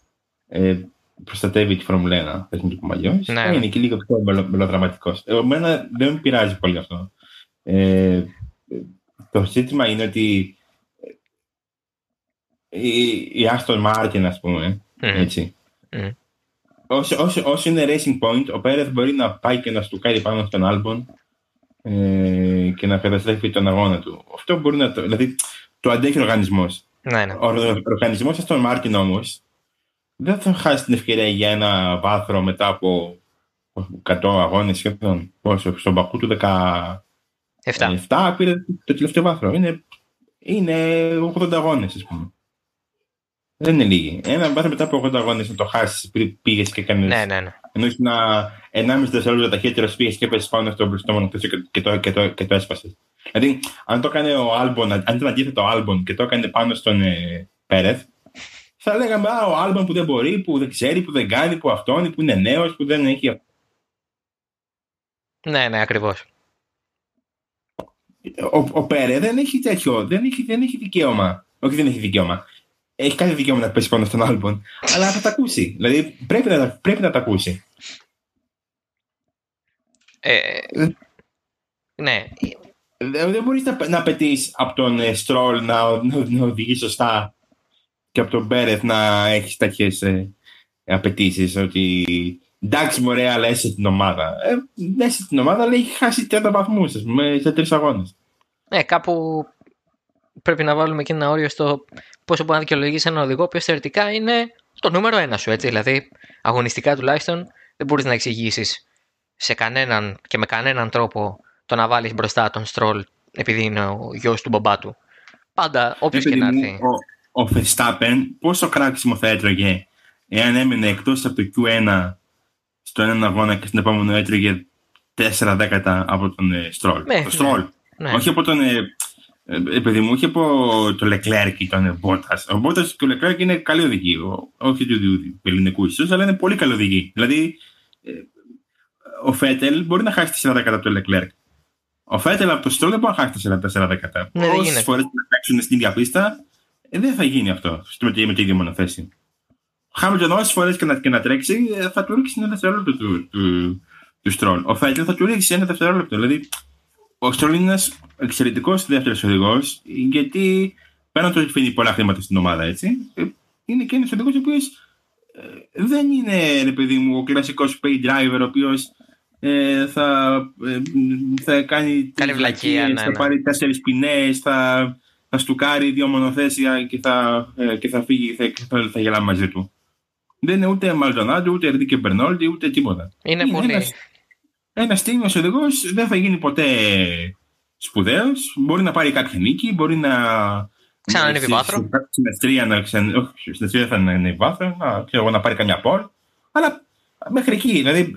ε, προστατεύει τη Φόρμουλα 1, πες μου αλλιώς, ναι. είναι και λίγο πιο μελοδραματικός. Εμένα δεν με πειράζει πολύ αυτό. Ε, το ζήτημα είναι ότι η, η Aston Martin, ας πούμε, mm. έτσι. Mm. Όσο, όσο, όσο, είναι Racing Point, ο Πέρεθ μπορεί να πάει και να στουκάρει πάνω στον Άλμπον ε, και να καταστρέφει τον αγώνα του. Αυτό μπορεί να το... Δηλαδή, το αντέχει ο οργανισμός. Ναι, ναι. Ο, ο οργανισμός Aston Martin όμως δεν θα χάσει την ευκαιρία για ένα βάθρο μετά από 100 αγώνες σχεδόν. Πόσο, στον Πακού του 17 7 πήρε το τελευταίο βάθρο. Είναι, είναι 80 αγώνες, ας πούμε. Δεν είναι λίγοι. Ένα βάθρο μετά από 80 αγώνες να το χάσεις πριν πήγες και κάνει. Ναι, ναι, ναι. Ενώ ήσουν 1,5 δευτερόλεπτα ταχύτερος πήγες και έπεσες πάνω στο μπροστά μόνο και, και, το, και, το, και το έσπασες. Δηλαδή, αν το έκανε ο Άλμπον, αν ήταν αντίθετο ο Άλμπον και το έκανε πάνω στον ε, Πέρεθ, θα λέγαμε Α, ο Άλμπον που δεν μπορεί, που δεν ξέρει, που δεν κάνει, που αυτόν, που είναι νέος, που δεν έχει. Ναι, ναι, ακριβώς. Ο, ο Πέρε δεν έχει τέτοιο, δεν έχει, δεν έχει δικαίωμα. Όχι, δεν έχει δικαίωμα έχει κάθε δικαίωμα να πέσει πάνω στον άλμπον, αλλά θα τα ακούσει. Δηλαδή πρέπει να, πρέπει να τα ακούσει. Ε, ναι. Δεν μπορείς να, να απαιτεί από τον ε, Στρόλ να, να, να οδηγείς σωστά και από τον Μπέρεθ να έχεις τέτοιες ε, απαιτήσεις. Ότι εντάξει, μωρέ, αλλά είσαι την ομάδα. Ε, είσαι την ομάδα, αλλά έχει χάσει 30 βαθμούς σε τρεις αγώνες. Ναι, κάπου πρέπει να βάλουμε και ένα όριο στο πόσο μπορεί να δικαιολογήσει έναν οδηγό, ο οποίος θεωρητικά είναι το νούμερο ένα σου. Έτσι. Δηλαδή, αγωνιστικά τουλάχιστον, δεν μπορείς να εξηγήσεις σε κανέναν και με κανέναν τρόπο το να βάλεις μπροστά τον Στρόλ επειδή είναι ο γιος του μπαμπά του. Πάντα, όποιος και να έρθει. Ο, ο Verstappen πόσο κράξιμο θα έτρωγε εάν έμεινε εκτός από το Q1 στο έναν αγώνα και στην επόμενο έτρωγε 4 δέκατα από τον Στρόλ. Ναι, το Στρόλ. Ναι. Όχι από τον ε, ε, επειδή μου είχε από το Leclerc ήταν Μπότα. Ο Μπότα και ο Leclerc είναι καλή οδηγή. Όχι του ελληνικού ίσω, αλλά είναι πολύ καλή οδηγή. Δηλαδή, ε, ο Φέτελ μπορεί να χάσει 4 δέκατα από το Leclerc. Ο Φέτελ από το Στρόλ δεν μπορεί να χάσει 4 δέκατα. Ναι, Όσες φορές να παίξουν στην ίδια πίστα, ε, δεν θα γίνει αυτό με τη, με τη ίδια μονοθέση. Ο Χάμιλτον όσες φορές και, να, και να τρέξει, θα του ρίξει ένα δευτερόλεπτο του, του, του Στρόλ. Ο Φέτελ θα του ρίξει ένα δευτερόλεπτο. Δηλαδή, ο Στρόλ είναι ένα εξαιρετικός δεύτερος οδηγός, γιατί πέραν το ότι φύγει πολλά χρήματα στην ομάδα, έτσι, ε, είναι και ένας οδηγός ο οποίος ε, δεν είναι, ρε παιδί μου, ο κλασικός pay driver, ο οποίος ε, θα, ε, θα κάνει. Καλή βλακία, ναι, Θα ναι. πάρει τέσσερις ποινές, θα θα στουκάρει δύο μονοθέσια και θα, ε, και θα φύγει θα, θα, θα γελάμε μαζί του. Δεν είναι ούτε Μαλτονάντο, ούτε Ερντίκε Μπερνόλτι, ούτε τίποτα. Είναι, είναι πολύ. Ένας, ένας τίμιος οδηγός δεν θα γίνει ποτέ σπουδαίος. Μπορεί να πάρει κάποια νίκη, μπορεί να... Ξανανεύει βάθρο. Στην αστρία να ξανα... στην αστρία θα ανέβει βάθρο, να, ξέρω, να πάρει καμιά πόλ. Αλλά μέχρι εκεί, δηλαδή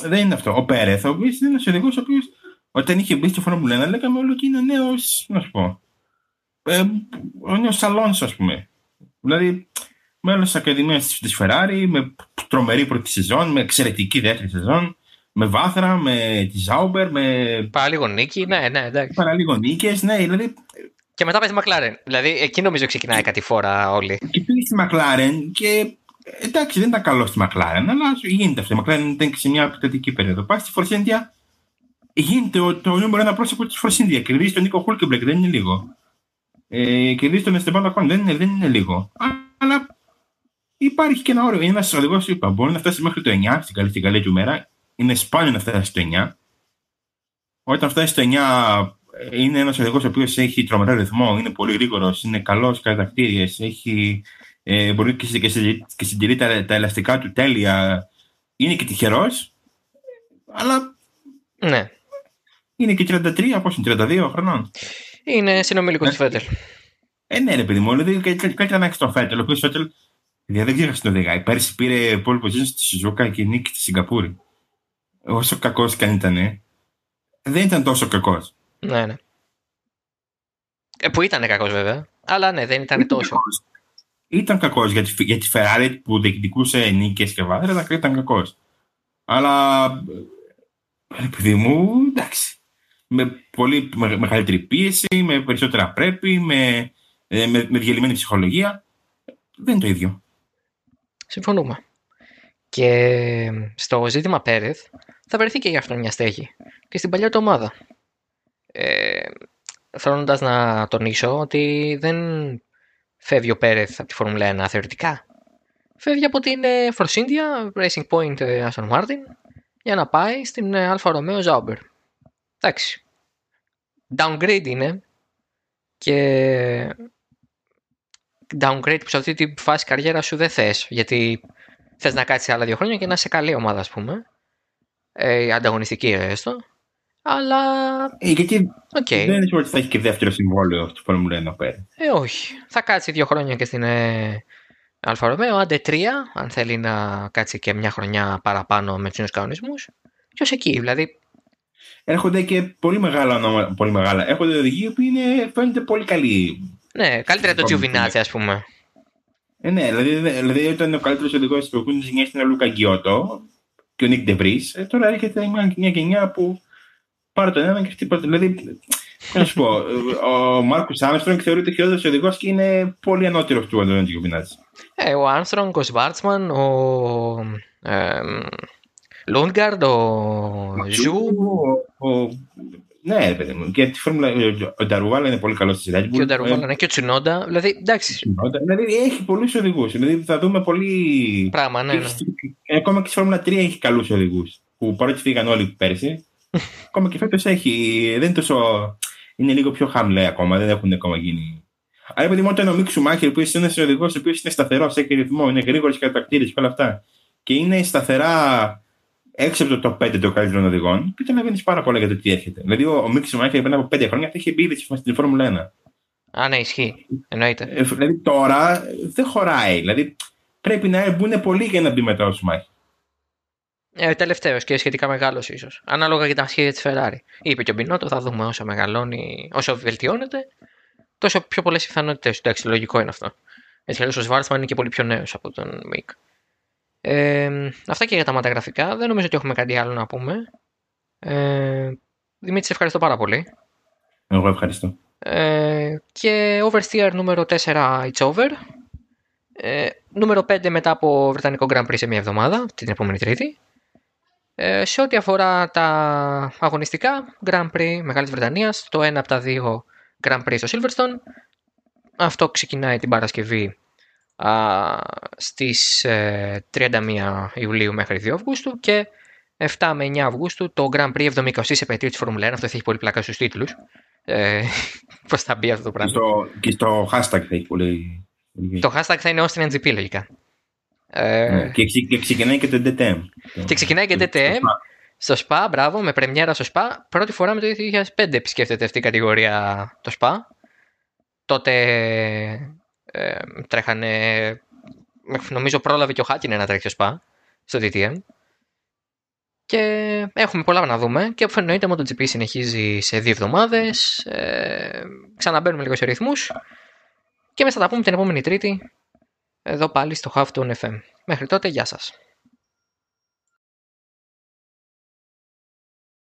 δεν είναι αυτό. Ο Πέρεθ, ο οποίος είναι ένας οδηγός ο οποίος όταν είχε μπει στο Φόρμουλα 1, λέγαμε όλο και είναι νέος, να σου πω. Ε, ο νέος Αλόνσο, ας πούμε. Δηλαδή, μέλος της Ακαδημίας της Ferrari, με τρομερή πρώτη σεζόν, με εξαιρετική δεύτερη σεζόν, με βάθρα, με τη Ζάουμπερ, με. Παραλίγο νίκη, ναι, ναι, εντάξει. Παραλίγο νίκες, ναι, δηλαδή. Και μετά παίζει Μακλάρεν. Δηλαδή, εκεί νομίζω ξεκινάει κάτι φορά όλοι. Και πήγε στη Μακλάρεν και εντάξει, δεν ήταν καλός στη Μακλάρεν, αλλά γίνεται αυτό. Η Μακλάρεν ήταν και σε μια επιθετική περίοδο. Πάει στη Φορσέντια, γίνεται το, το νούμερο ένα πρόσωπο της Φορσέντια. Κερδίζει τον Νίκο Χούλκεμπλεκ, δεν είναι λίγο. Ε, κερδίζει τον Εστεμπάν Ακόν, δεν είναι, δεν είναι λίγο. Αλλά υπάρχει και ένα όριο. Είναι ένας οδηγός, είπα, μπορεί να φτάσει μέχρι το 9 στην καλή, στην καλή του μέρα. Είναι σπάνιο να φτάσει στο 9. Όταν φτάσει στο 9, είναι ένας οδηγός ο οποίος έχει τρομερό ρυθμό, είναι πολύ γρήγορος, είναι καλός κατακτήριε, έχει ε, μπορεί και, και, και συντηρεί τα, τα ελαστικά του τέλεια. Είναι και τυχερός, αλλά. Ναι. Είναι και 33, πώς είναι, 32 χρονών. Είναι συνομιλικός του Φέτελ. Ε, ναι, ρε παιδί μου, δηλαδή καλύτερα να έχει τον Φέτελ. Ο οποίος Φέτελ δεν ξέρω να οδηγάει. Πέρσι πήρε πόλη position στη Σιζούκα και νίκη στη Σιγκαπούρη. Όσο κακός και αν ήταν, δεν ήταν τόσο κακός. Ναι, ναι. Ε, που ήταν κακός βέβαια. Αλλά ναι, δεν ήταν, ήταν τόσο. Κακός ήταν κακός για, τη, για τη Ferrari που διεκδικούσε νίκες και βάθρα, ήταν κακός. Αλλά. Επειδή μου, εντάξει. Με πολύ μεγαλύτερη πίεση, με περισσότερα πρέπει, με, ε, με, με διαλυμένη ψυχολογία. Δεν είναι το ίδιο. Συμφωνούμε. Και στο ζήτημα Πέρεθ θα βρεθεί και για αυτό μια στέγη. Και στην παλιά του ομάδα. Ε, να τονίσω ότι δεν φεύγει ο Πέρεθ από τη Φόρμουλα 1 θεωρητικά. Φεύγει από την Force India, Racing Point ε, Aston Martin, για να πάει στην ε, Alfa Romeo Zauber. Εντάξει. Downgrade είναι και downgrade που σε αυτή τη φάση καριέρα σου δεν θες, γιατί θες να κάτσεις άλλα δύο χρόνια και να είσαι καλή ομάδα, ας πούμε. Ε, ανταγωνιστική έστω. Αλλά. Ε, γιατί okay. δεν είναι ότι θα έχει και δεύτερο συμβόλαιο στο Φόρμουλα 1 πέρα. Ε, όχι. Θα κάτσει δύο χρόνια και στην ε, Alfa Romeo, άντε τρία, αν θέλει να κάτσει και μια χρονιά παραπάνω με τους νέους κανονισμούς. Ποιος εκεί, δηλαδή. Έρχονται και πολύ μεγάλα ονόματα. Πολύ μεγάλα. Έρχονται οδηγοί που είναι, φαίνονται πολύ καλοί. Ναι, καλύτερα το Τζιοβινάτσι, ας πούμε. Ε, ναι, δηλαδή, δηλαδή όταν ο καλύτερος οδηγός της προηγούμενης γενιάς ήταν ο Λούκα Γκιότο και ο Νικ Ντε Βρις, ε, τώρα έρχεται μια, μια γενιά που πάρε τον έναν και χτύπα τον. Δηλαδή, να σου πω, ο Μάρκο Άρμστρονγκ θεωρείται χειρότερος οδηγός και είναι πολύ ανώτερος του Αντώνιο Τζιοβινάτσι. Ε, ο Άρμστρονγκ, ο Σβάρτσμαν, ο ε, Λούντγκααρντ, ο Ζου. Ναι, παιδί μου. Και τη φόρμουλα, ο Νταρουβάλα είναι πολύ καλός στη Red Και ο Νταρουβάλα, ναι, και ο Τσινόντα. Δηλαδή, εντάξει. Δηλαδή, έχει πολλούς οδηγούς. Δηλαδή, θα δούμε πολύ. Πράγμα, ναι. ναι. Ακόμα και στη Φόρμουλα 3 έχει καλούς οδηγούς. Που παρότι φύγαν όλοι πέρσι, [laughs] ακόμα και φέτος έχει. Δεν είναι τόσο. Είναι λίγο πιο χαμηλέ ακόμα, δεν έχουν ακόμα γίνει. Αλλά επειδή μόνο ο Μίξου Μάχερ, που είναι ένας οδηγός, ο οποίος είναι σταθερός, έχει ρυθμό, είναι γρήγορος και κατακτήρες και όλα αυτά, και είναι σταθερά έξω από το top 5 των καλύτερων οδηγών, καταλαβαίνει πάρα πολλά για το τι έρχεται. Δηλαδή, ο, ο Μίξου Μάχερ πριν από 5 χρόνια θα είχε μπει στην Φόρμουλα 1. Α, ναι, ισχύει. Εννοείται. Ε, δηλαδή τώρα δεν χωράει. Δηλαδή πρέπει να μπουν πολλοί για να μπει μετά ο Σουμάχερ. Ε, Τελευταίος και σχετικά μεγάλος ίσως. Ανάλογα για τα σχέδια της Ferrari. Είπε και ο Μπινότο, θα δούμε όσο μεγαλώνει, όσο βελτιώνεται, τόσο πιο πολλές πιθανότητες. Εντάξει, λογικό είναι αυτό. Έτσι, ο Σβάρτσμαν είναι και πολύ πιο νέος από τον Μικ. Ε, αυτά και για τα ματαγραφικά. Δεν νομίζω ότι έχουμε κάτι άλλο να πούμε. Ε, Δημήτρη, σε ευχαριστώ πάρα πολύ. Εγώ ευχαριστώ. Ε, και oversteer νούμερο 4 it's over. Ε, νούμερο 5 μετά από Βρετανικό Grand Prix σε μια εβδομάδα, την επόμενη Τρίτη. Ε, σε ό,τι αφορά τα αγωνιστικά, Grand Prix Μεγάλης Βρετανίας, το ένα από τα δύο Grand Prix στο Silverstone. Αυτό ξεκινάει την Παρασκευή α, στις 31 ε, Ιουλίου μέχρι 2 Αυγούστου και 7 με 9 Αυγούστου το Grand Prix 70 επαιτίου της Φόρμουλα 1. Αυτό θα έχει πολύ πλάκα στους τίτλους. ε, [laughs] πώς θα μπει αυτό το πράγμα. Και στο, και στο hashtag θα έχει πολύ. Το hashtag θα είναι Austrian GP λογικά. Ε, Ναι, και, ξε- και ξεκινάει και το DTM. Και ξεκινάει και Το- DTM. το- Στο SPA, μπράβο, με πρεμιέρα στο SPA. Πρώτη φορά με το 2005 επισκέφτεται αυτή η κατηγορία το SPA. Τότε ε, τρέχανε. Νομίζω πρόλαβε και ο Χάκινε να τρέχει στο SPA, στο DTM. Και έχουμε πολλά να δούμε. Και εννοείται MotoGP συνεχίζει σε δύο εβδομάδες. Ε, ξαναμπαίνουμε λίγο σε ρυθμούς. Και μέσα θα τα πούμε την επόμενη Τρίτη. Εδώ πάλι στο Half FM. Μέχρι τότε, γεια σας.